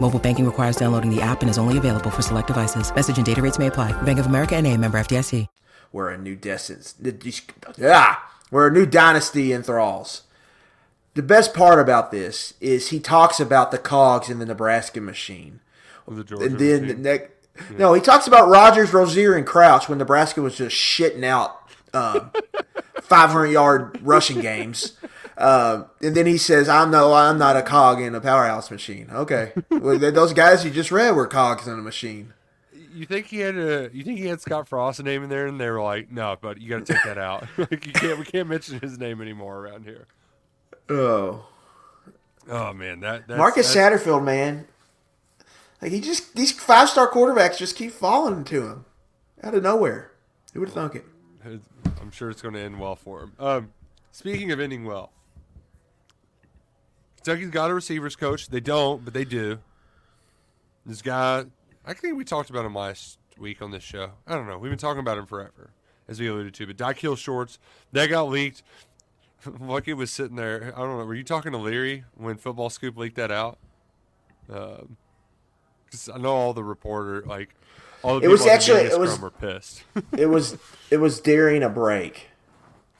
Mobile banking requires downloading the app and is only available for select devices. Message and data rates may apply. Bank of America and a member FDIC. We're a new destiny. Ah, we're a new dynasty enthralls. The best part about this is he talks about the cogs in the Nebraska machine. The and then the next, yeah. no, he talks about Rodgers, Rozier, and Crouch when Nebraska was just shitting out um, 500 yard rushing games. Uh, and then he says, "I'm no, I'm not a cog in a powerhouse machine." Okay, well, those guys you just read were cogs in a machine. You think he had a? You think he had Scott Frost's name in there, and they were like, "No, but you got to take that out. like you can't, we can't mention his name anymore around here." Oh, oh man, that that's, Marcus that's... Satterfield, man, like he just these five star quarterbacks just keep falling to him out of nowhere. Who would have thunk it? I'm sure it's going to end well for him. Um, speaking of ending well, Kentucky's got a receivers coach. They don't, but they do. This guy, I think we talked about him last week on this show. I don't know. We've been talking about him forever, as we alluded to. But Daikiel Shorts, that got leaked. Lucky was sitting there. I don't know. Were you talking to Leary when Football Scoop leaked that out? Because um, I know all the reporter, like, all the it was actually it was were pissed. it was it was during a break.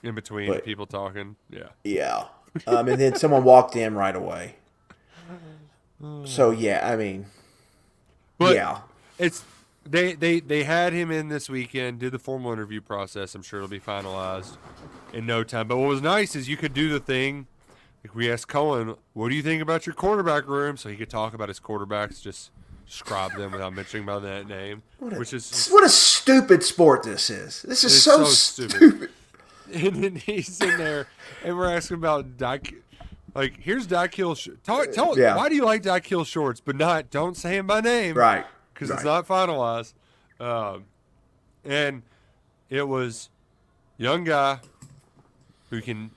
In between but, people talking, yeah. Yeah um, and then someone walked in right away. So yeah, I mean, but yeah, it's they they they had him in this weekend, did the formal interview process. I'm sure it'll be finalized in no time. But what was nice is you could do the thing. Like we asked Coen, "What do you think about your quarterback room?" So he could talk about his quarterbacks, just describe them without mentioning by that name, What a, which is what a stupid sport this is. This is so, so stupid. stupid. and then he's in there, and we're asking about Dyke. Like, here's Daikiel. Sh- talk, tell Yeah. why do you like Daikiel shorts, but not don't say him by name, Right. Because right. it's not finalized. Um, and it was young guy who can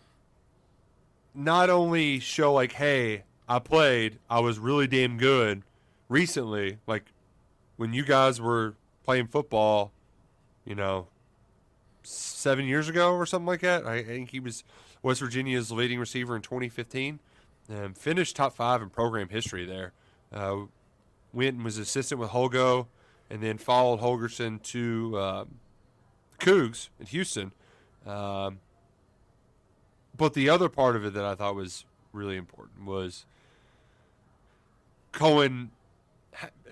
not only show like, hey, I played, I was really damn good recently. Like when you guys were playing football, you know, seven years ago or something like that. I think he was West Virginia's leading receiver in 2015. Um, finished top five in program history there. Uh, went and was assistant with Holgo, and then followed Holgorsen to um, Cougs in Houston. Um, but the other part of it that I thought was really important was Coen.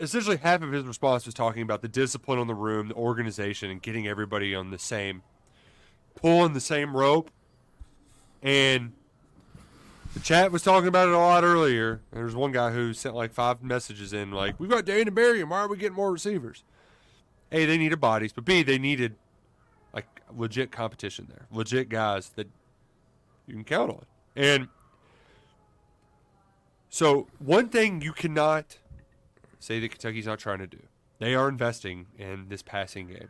Essentially, half of his response was talking about the discipline on the room, the organization, and getting everybody on the same, pulling the same rope. And the chat was talking about it a lot earlier. There was one guy who sent like five messages in, like, "We've got Dane and Barry, and why are we getting more receivers?" A, they needed bodies, but B, they needed like legit competition there, legit guys that you can count on. And so, one thing you cannot say that Kentucky's not trying to do, they are investing in this passing game.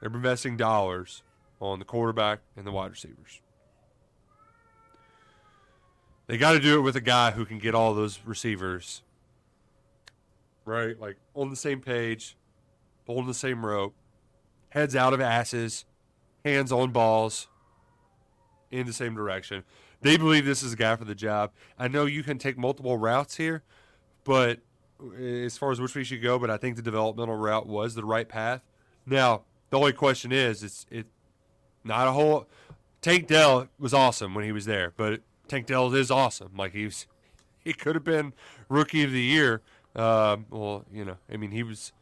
They're investing dollars on the quarterback and the wide receivers. They got to do it with a guy who can get all those receivers right, like on the same page, pulling the same rope, heads out of asses, hands on balls in the same direction. They believe this is a guy for the job. I know you can take multiple routes here, but as far as which we should go, but I think the developmental route was the right path. Now, the only question is, it's it not a whole. Tank Dell was awesome when he was there, but Tank Dell is awesome. Like he's he could have been rookie of the year. Um, well, you know, I mean, he was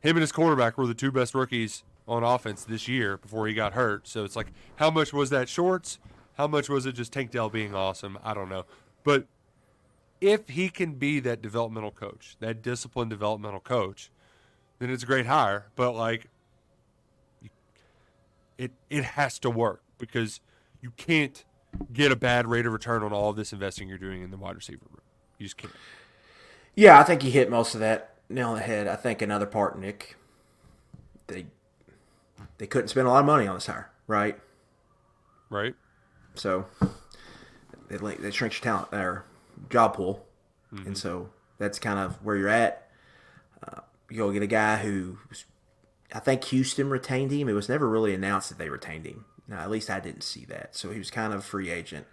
him and his quarterback were the two best rookies on offense this year before he got hurt. So it's like, how much was that shorts? How much was it just Tank Dell being awesome? I don't know. But if he can be that developmental coach, that disciplined developmental coach, then it's a great hire. But like, it it has to work because you can't get a bad rate of return on all of this investing you're doing in the wide receiver room. You just can't. Yeah, I think you hit most of that nail on the head. I think another part, Nick, they they couldn't spend a lot of money on this hire, right? Right? So they they shrink your talent or job pool, and so that's kind of where you're at. Uh, you'll get a guy who was, I think Houston retained him. It was never really announced that they retained him. Now, at least I didn't see that. So he was kind of a free agent.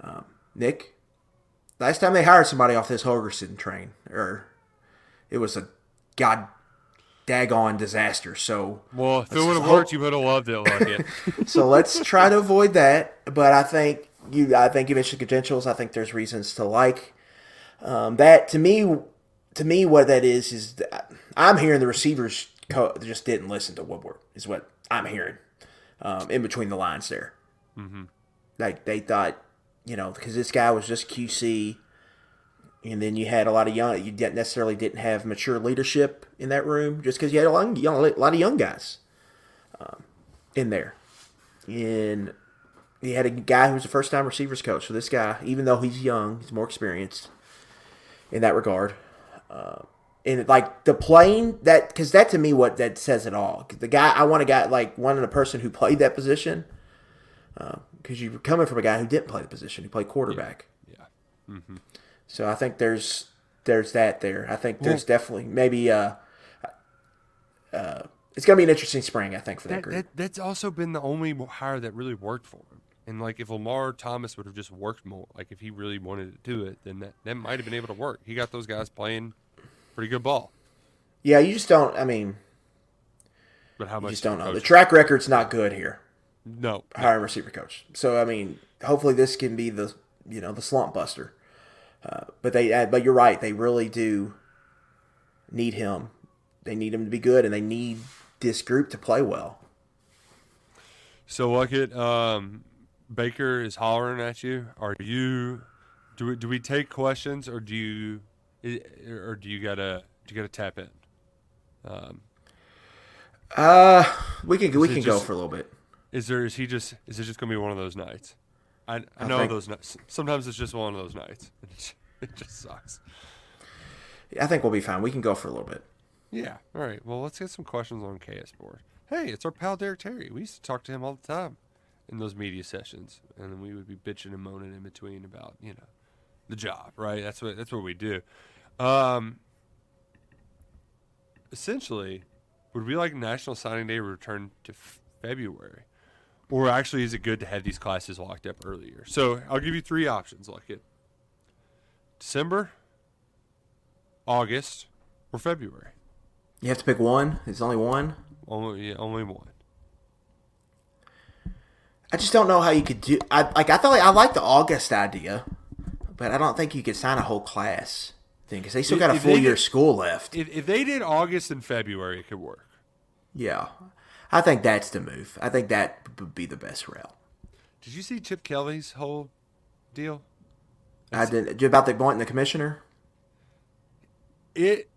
Um, Nick, last time they hired somebody off this Holgorsen train, or it was a god daggone disaster. So Well, if it would have worked, you would have loved it, Lucky. so let's try to avoid that. But I think you, I think you mentioned credentials. I think there's reasons to like um, that. To me, to me, what that is is that I'm hearing the receivers co- just didn't listen to Woodward. Is what I'm hearing um, in between the lines there. Mm-hmm. Like they thought, you know, because this guy was just QC. And then you had a lot of young. You didn't necessarily didn't have mature leadership in that room, just because you had a lot, young, a lot of young guys um, in there and he had a guy who was a first time receivers coach. So this guy, even though he's young, he's more experienced in that regard. Uh, and like the playing that, because that to me, what that says it all. The guy I want a guy like wanting a person who played that position, because you're coming from a guy who didn't play the position, who played quarterback. yeah. So I think there's there's that there. I think there's definitely maybe uh, uh, it's gonna be an interesting spring. I think for that, That, group. that, that's also been the only hire that really worked for him. And like, if Lamar Thomas would have just worked more, like if he really wanted to do it, then that, that might have been able to work. He got those guys playing pretty good ball. yeah, you just don't. I mean, But how you much? just don't know. The track record's not good here. no, hiring receiver coach. So I mean, hopefully this can be the you know the slump buster. Uh, but they uh, but you're right, they really do need him they need him to be good, and they need this group to play well. So look at um, Baker is hollering at you. Are you? Do we do we take questions or do you, or do you gotta do you gotta tap in? Um, Uh, we can we can go for a little bit. is there is he just is it just gonna be one of those nights? I, I know think- those nights. Sometimes it's just one of those nights. It just sucks. I think we'll be fine. We can go for a little bit. Yeah. All right. Well, let's get some questions on KS Board. Hey, it's our pal Derek Terry. We used to talk to him all the time in those media sessions, and then we would be bitching and moaning in between about you know the job. Right. That's what that's what we do. Um. Essentially, would we like National Signing Day return to f- February, or actually is it good to have these classes locked up earlier? So I'll give you three options. Like it. December, August, or February. You have to pick one. It's only one. Only, yeah, only one. I just don't know how you could do. I like. I thought like, I like the August idea, but I don't think you could sign a whole class thing because they still If- got a full year of school left. If, if they did August and February, it could work. Yeah, I think that's the move. I think that would be the best route. Did you see Chip Kelly's whole deal? I did about the appointing the commissioner. It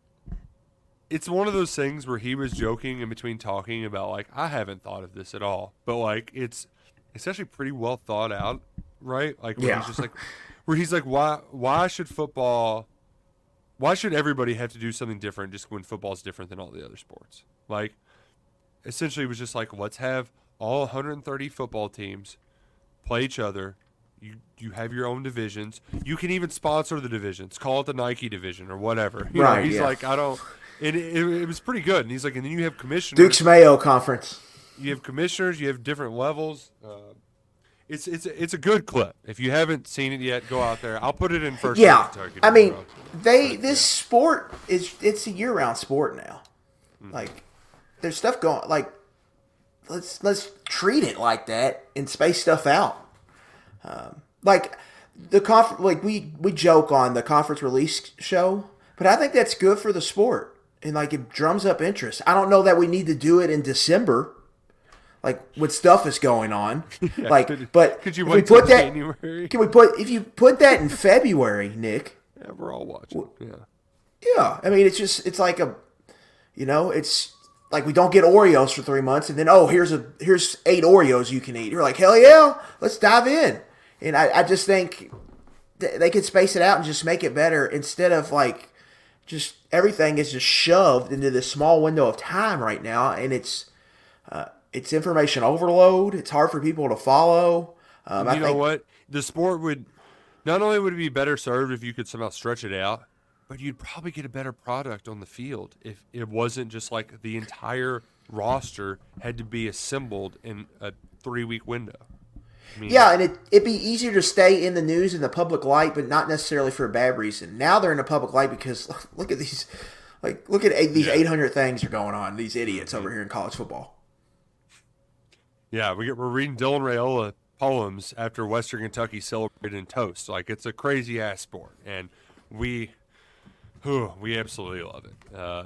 it's one of those things where he was joking in between talking about like I haven't thought of this at all, but like it's it's actually pretty well thought out, right? Like where Yeah. he's just like where he's like why why should football why should everybody have to do something different just when football's different than all the other sports? Like essentially it was just like let's have all 130 football teams play each other. You you have your own divisions. You can even sponsor the divisions. Call it the Nike division or whatever. You know, Right, he's yeah. like I don't. And it, it, it was pretty good. And he's like, and then you have commissioners. Duke's Mayo Conference. You have commissioners. You have different levels. Uh, it's it's it's a good clip. If you haven't seen it yet, go out there. I'll put it in first. Yeah, I mean, they this sport is it's a year round sport now. Hmm. Like, there's stuff going. Like, let's let's treat it like that and space stuff out. Um, like the conf like we we joke on the conference release show, but I think that's good for the sport and like it drums up interest. I don't know that we need to do it in December. Like when stuff is going on, like, could- but could you we put that? January? Can we put if you put that in February, Nick? yeah, we're all watching. Yeah. Yeah, I mean it's just it's like a, you know, it's like we don't get Oreos for three months, and then oh here's a here's eight Oreos you can eat. You're like hell yeah, let's dive in. And I, I just think th- they could space it out and just make it better instead of like just everything is just shoved into this small window of time right now, and it's uh, it's information overload. It's hard for people to follow. Um, I you know think, what? The sport would not only would it be better served if you could somehow stretch it out, but you'd probably get a better product on the field if it wasn't just like the entire roster had to be assembled in a three week window. I mean, Yeah, and it, it'd be easier to stay in the news in the public light, but not necessarily for a bad reason. Now they're in the public light because look at these, like look at eight, these eight hundred things are going on. These idiots over here in college football. Yeah, we get, we're reading Dylan Raiola poems after Western Kentucky celebrated in toast. Like it's a crazy ass sport, and we, whew, we absolutely love it. Uh,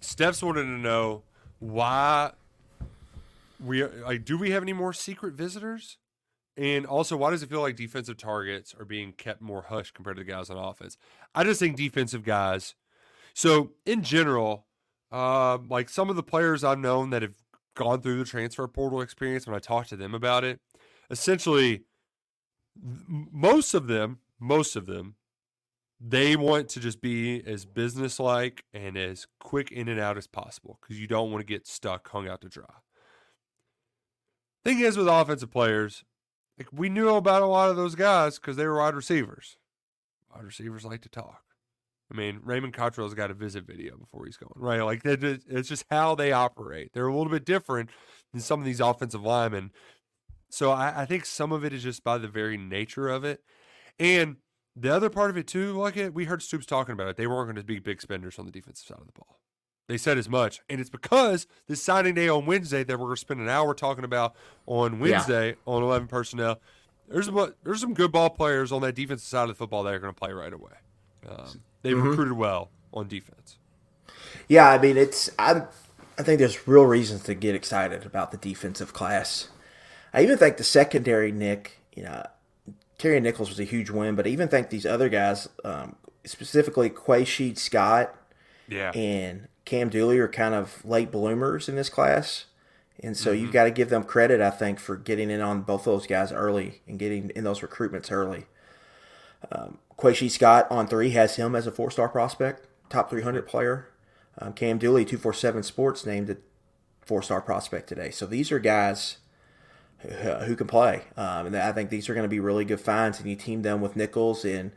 Steph's wanted to know why we like. Do we have any more secret visitors? And also, why does it feel like defensive targets are being kept more hush compared to the guys on offense? I just think defensive guys. So in general, uh, like some of the players I've known that have gone through the transfer portal experience when I talked to them about it, essentially most of them, most of them, they want to just be as businesslike and as quick in and out as possible because you don't want to get stuck, hung out to dry. Thing is with offensive players, like we knew about a lot of those guys because they were wide receivers. Wide receivers like to talk. I mean, Raymond Cottrell's got a visit video before he's going, right? Like it's just how they operate. They're a little bit different than some of these offensive linemen. So I, I think some of it is just by the very nature of it, and the other part of it too. Like it, we heard Stoops talking about it. They weren't going to be big spenders on the defensive side of the ball. They said as much, and it's because this signing day on Wednesday that we're going to spend an hour talking about on Wednesday on eleven personnel. There's there's some good ball players on that defensive side of the football that are going to play right away. Um, they've recruited well on defense. Yeah, I mean it's I I think there's real reasons to get excited about the defensive class. I even think the secondary, Nick, you know, Terhyon Nichols was a huge win, but I even think these other guys, um, specifically Quay Scott Yeah. and Cam Dooley, are kind of late bloomers in this class. And so Mm-hmm. you've got to give them credit, I think, for getting in on both those guys early and getting in those recruitments early. Um, Quay Scott on three has him as a four star prospect, top 300 player. Um, Cam Dooley, 247 Sports, named a four star prospect today. So these are guys who, can play. Um, and I think these are going to be really good finds. And you team them with Nichols and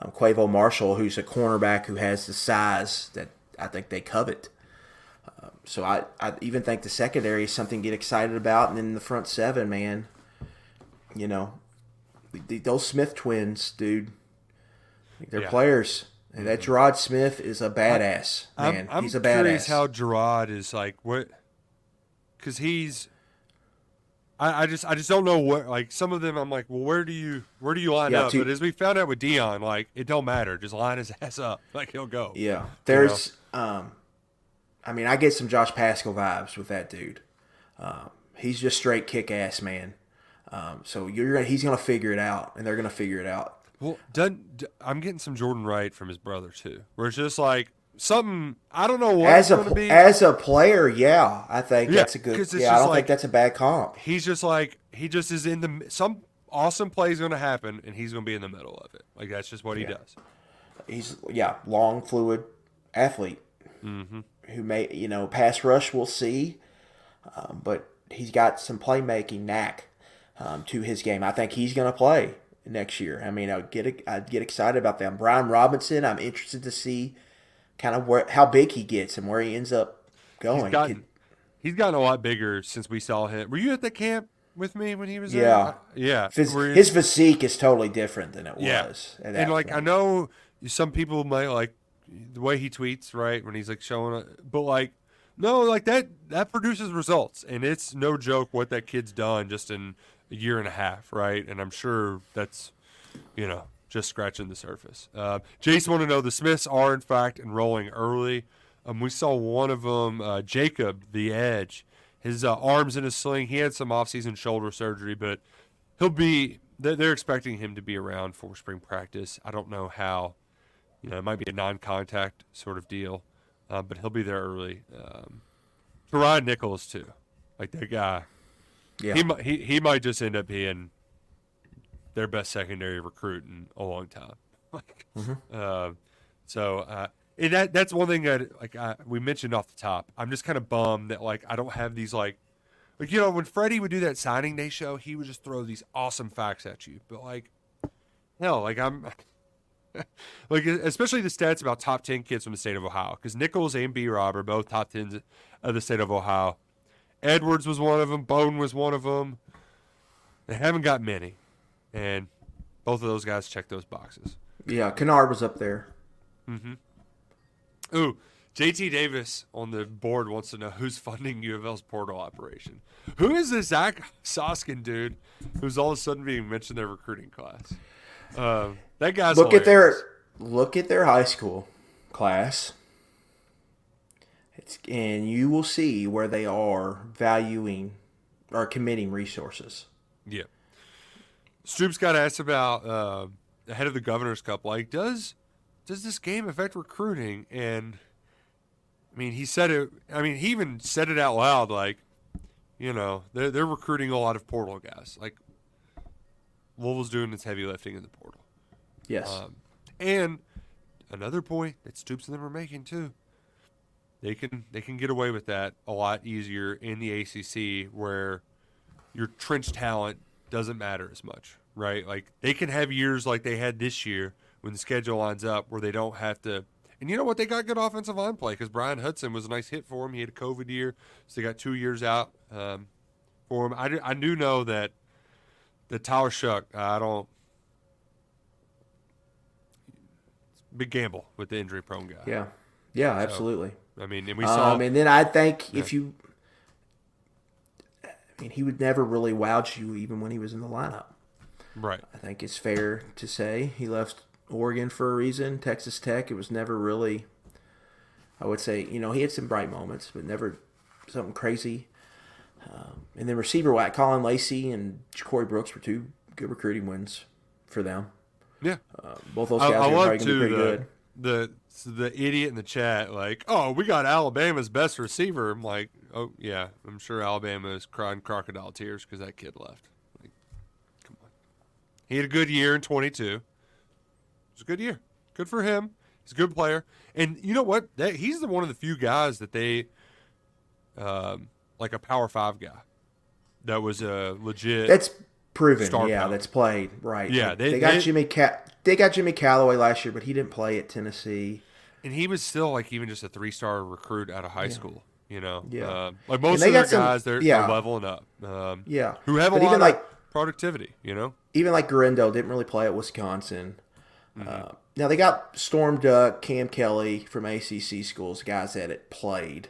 um, Quavo Marshall, who's a cornerback who has the size that I think they covet. Um, so I, I even think the secondary is something to get excited about. And then the front seven, man, you know, th- those Smith twins, dude, they're Yeah. players. And that Gerard Smith is a badass, I'm, man. I'm He's a curious badass. how Gerard is like what, because he's. I, I just I just don't know what like some of them I'm like well where do you where do you line Yeah, up to- but as we found out with Dion like it don't matter just line his ass up like he'll go Yeah, there's. Um, I mean, I get some Josh Paschal vibes with that dude. Um, he's just straight kick ass man. Um, so you're gonna, he's gonna figure it out, and they're gonna figure it out. Well, I'm getting some Jordan Wright from his brother too, where it's just like something I don't know what As a be. as a player, yeah, I think Yeah, that's a good. Yeah, I don't like- think that's a bad comp. he's just like he just is in the some awesome play is going to happen, and he's going to be in the middle of it. Like that's just what he does. He's yeah, long, fluid athlete Mm-hmm. who may you know pass rush. We'll see, um, but he's got some playmaking knack um, to his game. I think he's going to play next year. I mean, I get I get excited about them. Brian Robinson. I'm interested to see kind of where how big he gets and where he ends up going. He's gotten Could- he's gotten a lot bigger since we saw him. Were you at the camp with me when he was there? Yeah. yeah. Phys- Were his physique is totally different than it yeah. was. and like I know some people might like the way he tweets, right? When he's like showing but like no, like that that produces results, and it's no joke what that kid's done just in a year and a half, right? And I'm sure that's you know just scratching the surface. Uh, Jason want to know the Smiths are in fact enrolling early. Um, we saw one of them, uh, Jacob, the edge. His uh, arms in a sling. He had some off-season shoulder surgery, but he'll be. They're expecting him to be around for spring practice. I don't know how. You know, it might be a non-contact sort of deal, uh, but he'll be there early. Um, Ryan Nichols too, like that guy. Yeah. He might he, he might just end up being their best secondary recruit in a long time. like, uh, so uh, and that that's one thing that like I, we mentioned off the top. I'm just kind of bummed that like I don't have these like like you know when Freddie would do that signing day show, he would just throw these awesome facts at you. But like hell, like I'm. like especially the stats about top 10 kids from the state of ohio because nichols and b rob are both top 10s of the state of ohio edwards was one of them. Bone was one of them. They haven't got many. And both of those guys check those boxes. Yeah, Kennard was up there. Mm-hmm. Ooh jt davis on the board wants to know who's funding u of l's portal operation. Who is this zach soskin dude who's all of a sudden being mentioned in their recruiting class? Um, that guy's look at their look at their high school class and you will see where they are valuing or committing resources Yeah. Stoops got asked about uh, ahead of the Governor's Cup, like, does does this game affect recruiting? And I mean, he said it. I mean, he even said it out loud, like, you know, they're they're recruiting a lot of portal guys. Like, Louisville's doing its heavy lifting in the portal. yes Um, and another point that Stoops and them are making too. They can they can get away with that a lot easier in the ACC where your trench talent doesn't matter as much, right? Like they can have years like they had this year when the schedule lines up where they don't have to. And you know what? They got good offensive line play because Brian Hudson was a nice hit for him. He had a COVID year, so they got two years out um, for him. I, do- I do know that the Tyler Shough, I don't. Big gamble with the injury prone guy. yeah yeah absolutely I mean, and we saw. um, and then i think if you i mean he would never really wowed you even when he was in the lineup right. I think it's fair to say he left Oregon for a reason. Texas Tech, it was never really I would say you know he had some bright moments, but never something crazy. Um, and then receiver whack, Caullin Lacy and Corey Brooks were two good recruiting wins for them. Yeah, uh, both those guys I are probably going to be pretty the, good. the the idiot in the chat like, oh, we got Alabama's best receiver. I'm like, oh yeah, I'm sure Alabama is crying crocodile tears because that kid left. Like, come on, he had a good year in 22. It was a good year. Good for him. He's a good player, and you know what? That he's the one of the few guys that they, um, like a Power Five guy, that was a legit. That's proven. Yeah, power. that's played right. Yeah, they- they, got they- Jimmy Ca- They got Jimmy Calloway last year, but he didn't play at Tennessee. and he was still like even just a three star recruit out of high school. You know, Yeah. Um, like most of their some- guys, they're, yeah. they're leveling up. Um, Yeah, who have a But lot even of like productivity. You know, even like Guerendo didn't really play at Wisconsin. Mm-hmm. Uh, now they got Storm Duck, Cam Kelly from ACC schools, guys that had played.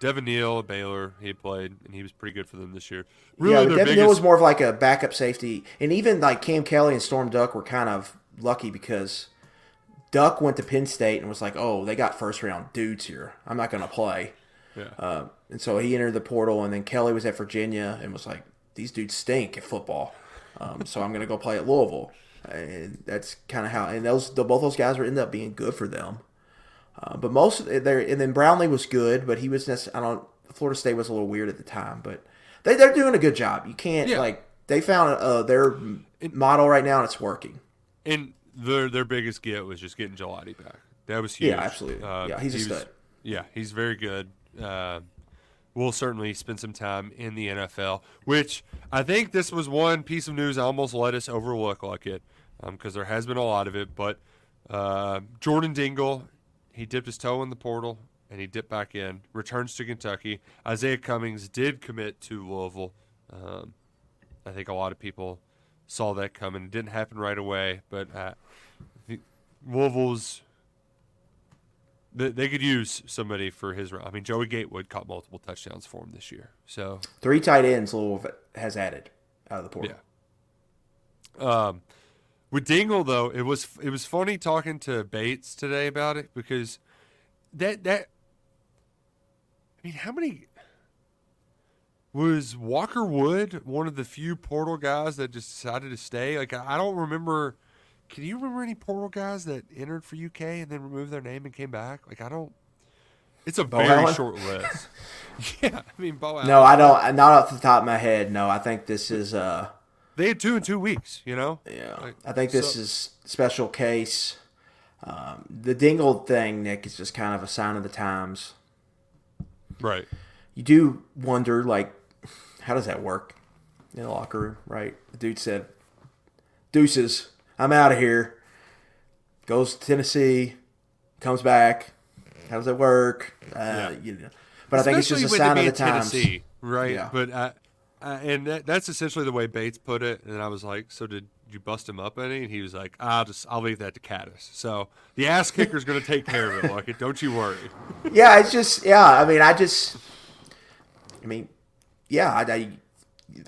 Devin Neal Baylor, he played and he was pretty good for them this year. Really, yeah, Devin biggest, Neal was more of like a backup safety, and even like Cam Kelly and Storm Duck were kind of lucky because Duck went to Penn State and was like, "Oh, they got first round dudes here. I'm not going to play." Yeah. Uh, and so he entered the portal, and then Kelly was at Virginia and was like, "These dudes stink at football, um, so I'm going to go play at Louisville." And that's kind of how. And those the, both those guys were ended up being good for them. Uh, but most there, and then Brownlee was good, but he was I don't. Florida State was a little weird at the time, but they they're doing a good job. You can't Yeah. like they found uh, their model right now and it's working. And their their biggest get was just getting Gillotte back. That was huge. Yeah, absolutely. Yeah, he's a he was- yeah, he's very good. Uh, we'll certainly spend some time in the NFL, which I think this was one piece of news I almost let us overlook like it, because there has been a lot of it. But uh, Jordan Dingle, he dipped his toe in the portal and he dipped back in. Returns to Kentucky. Izayah Cummings did commit to Louisville. Um, I think a lot of people saw that coming. It didn't happen right away, but uh, the- Louisville's they, they could use somebody for his. I mean, Joey Gatewood caught multiple touchdowns for him this year. So Three tight ends Louisville has added out of the portal. yeah. Um, with Dingle though, it was it was funny talking to Bates today about it because that that. I mean, how many was Walker Wood one of the few portal guys that just decided to stay? Like I don't remember. Can you remember any portal guys that entered for UK and then removed their name and came back? Like I don't. It's a very Allen? short list. yeah, I mean, Bo No, I don't. Not off the top of my head. No, I think this is. uh They had two in two weeks. You know. Yeah, Like, I think this so- is special case. Um, the Dingle thing, Nick, is just kind of a sign of the times. right. You do wonder, like, how does that work in the locker room, right? The dude said, "Deuces, I'm out of here." Goes to Tennessee, comes back. How does that work? Uh, you know, but I think it's just a Especially sign of the times. Tennessee, right? Yeah. But I, I, and that, that's essentially the way Bates put it. And I was like, "So did you bust him up any?" And he was like, "I'll just I'll leave that to Caddis." So the ass kicker's going to take care of it. Like it, don't you worry. yeah, it's just yeah. I mean, I just, I mean, yeah. I, I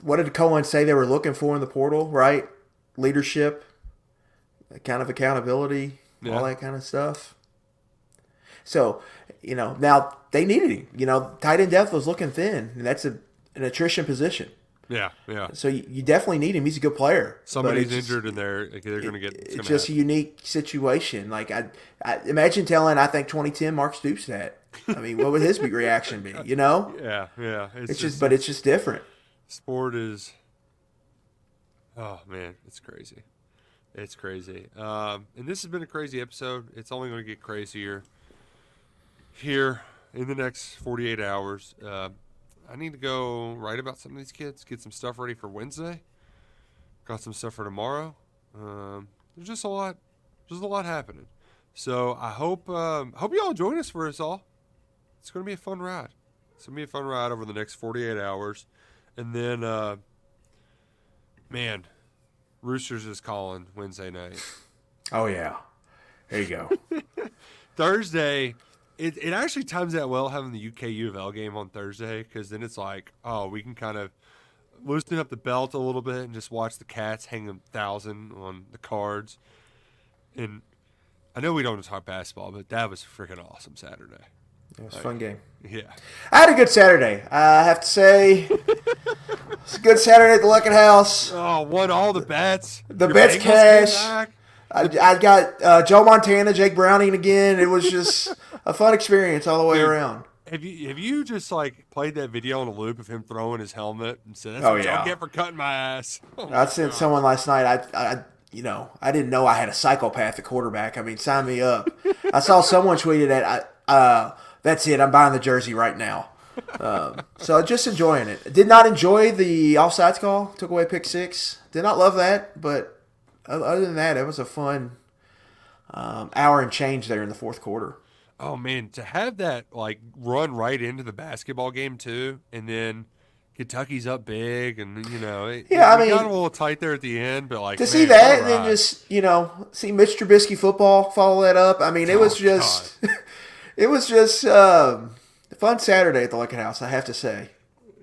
what did Coen say they were looking for in the portal? Right, leadership, kind of accountability, Yeah. all that kind of stuff. So, you know, now they needed him. You know, tight end depth was looking thin, and that's a an attrition position. Yeah, yeah. So you, you definitely need him. He's a good player. Somebody's injured in they're like, they're going to get. It's gonna just a unique situation. Like I, I imagine telling I think 2010 Mark Stoops that. I mean, what would his reaction be? You know, yeah, yeah. It's, it's just, but it's just different. sport is oh man it's crazy. It's crazy. Um, and this has been a crazy episode. It's only going to get crazier here in the next 48 hours. Uh, i need to go write about some of these kids get some stuff ready for wednesday. Got some stuff for tomorrow. Um, there's just a lot there's a lot happening. So i hope um, hope you all join us for us all it's going to be a fun ride it's going to be a fun ride over the next 48 hours and then, uh, man, Roosters is calling Wednesday night. Oh yeah, there you go. Thursday, it, it actually times out well having the UK U of L game on Thursday because then it's like, oh, we can kind of loosen up the belt a little bit and just watch the Cats hang a thousand on the cards. And I know we don't talk basketball, but that was freaking awesome Saturday. It was a fun game. Yeah. I had a good Saturday. I have to say, it's a good Saturday at the Luckett House. Oh, won all the bets. The Your bets cash. I, I got uh, Joe Montana, Jake Browning again. It was just a fun experience all the way Dude. around. Have you have you just like played that video on a loop of him throwing his helmet and said, "That's Oh, what yeah. y'all get for cutting my ass"? Oh, I sent someone last night. I, I, you know, I didn't know I had a psychopath at quarterback. I mean, sign me up. I saw someone tweeted that. I, uh, that's it. I'm buying the jersey right now. Um, so just enjoying it. Did not enjoy the offsides call. Took away pick six. Did not love that, but other than that, it was a fun um, hour and change there in the fourth quarter. Oh man, to have that like run right into the basketball game too, and then Kentucky's up big, and you know, it, Yeah, I mean, got a little tight there at the end, but like to man, see that and then just you know see Mitch Trubisky football follow that up. I mean, it was Oh, just it was just um, a fun Saturday at the Luckett House. I have to say.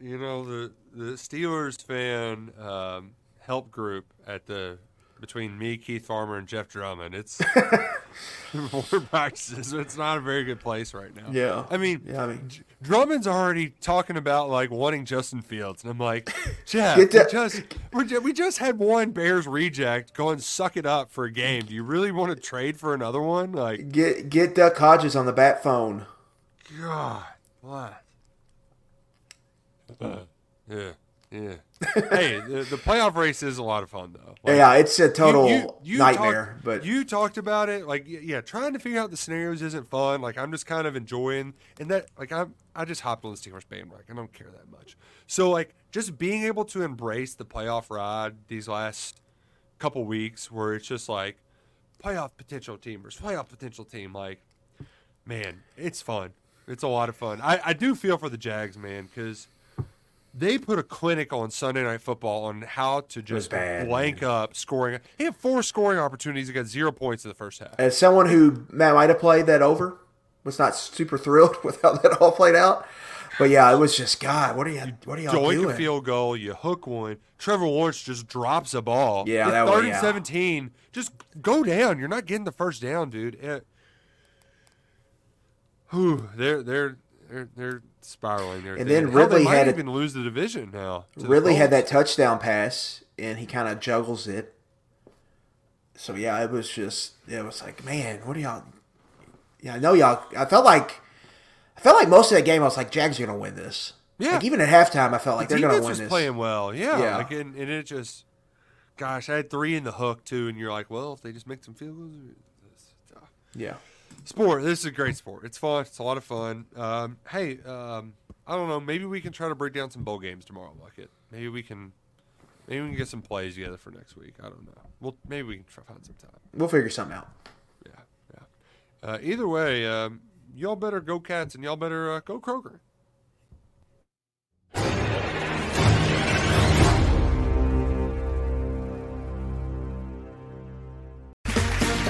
you know the the Steelers fan um, help group at the between me, Keith Farmer, and Jeff Drummond. It's more practices. It's not a very good place right now. Yeah. I mean, Yeah, I mean- Drummond's already talking about like wanting Justin Fields, and I'm like, Jeff, Get we just we're, we just had one Bears reject go and suck it up for a game. Do you really want to trade for another one? Like, Get get Duck Hodges on the bat phone. God, what? Uh, yeah, yeah. hey, the, the playoff race is a lot of fun though. Like, yeah, it's a total you- you- you nightmare. talked- but you talked about it, like yeah, trying to figure out the scenarios isn't fun. Like I'm just kind of enjoying, and that like I'm I just hopped on the Steelers bandwagon. I don't care that much. So like just being able to embrace the playoff ride these last couple weeks, where it's just like playoff potential team versus playoff potential team. Like man, it's fun. It's a lot of fun. I I do feel for the Jags, man, because. They put a clinic on Sunday Night Football on how to just blank up scoring. He had four scoring opportunities. He got zero points in the first half. as someone who might have played that over, was not super thrilled with how that all played out. But yeah, it was just God. What are you? What are y'all doing? a field goal, you hook one. Trevor Lawrence just drops a ball. Yeah, that was- third and yeah. seventeen. Just go down. You're not getting the first down, dude. It, whew, they're they're they're they're spiraling. There, And then Ridley had a- even lose the division now. Ridley had that touchdown pass, and he kind of juggles it. So yeah, it was just it was like, man, what are y'all? Yeah, I know y'all. I felt like I felt like most of that game, I was like, Jags are gonna win this. Yeah. Like even at halftime, I felt like The they're gonna win was this. playing well. Yeah, Yeah. like and, and it just, gosh, I had three in the hook too, and you're like, well, if they just make some field goals. Uh, uh, yeah. Sport. This is a great sport. It's fun. It's a lot of fun. Um, hey, um, I don't know. Maybe we can try to break down some bowl games tomorrow, Bucket. Maybe we can. Maybe we can get some plays together for next week. I don't know. Well, maybe we can try to find some time. We'll figure something out. Yeah, yeah. Uh, either way, um, y'all better go Cats and y'all better uh, go Kroger.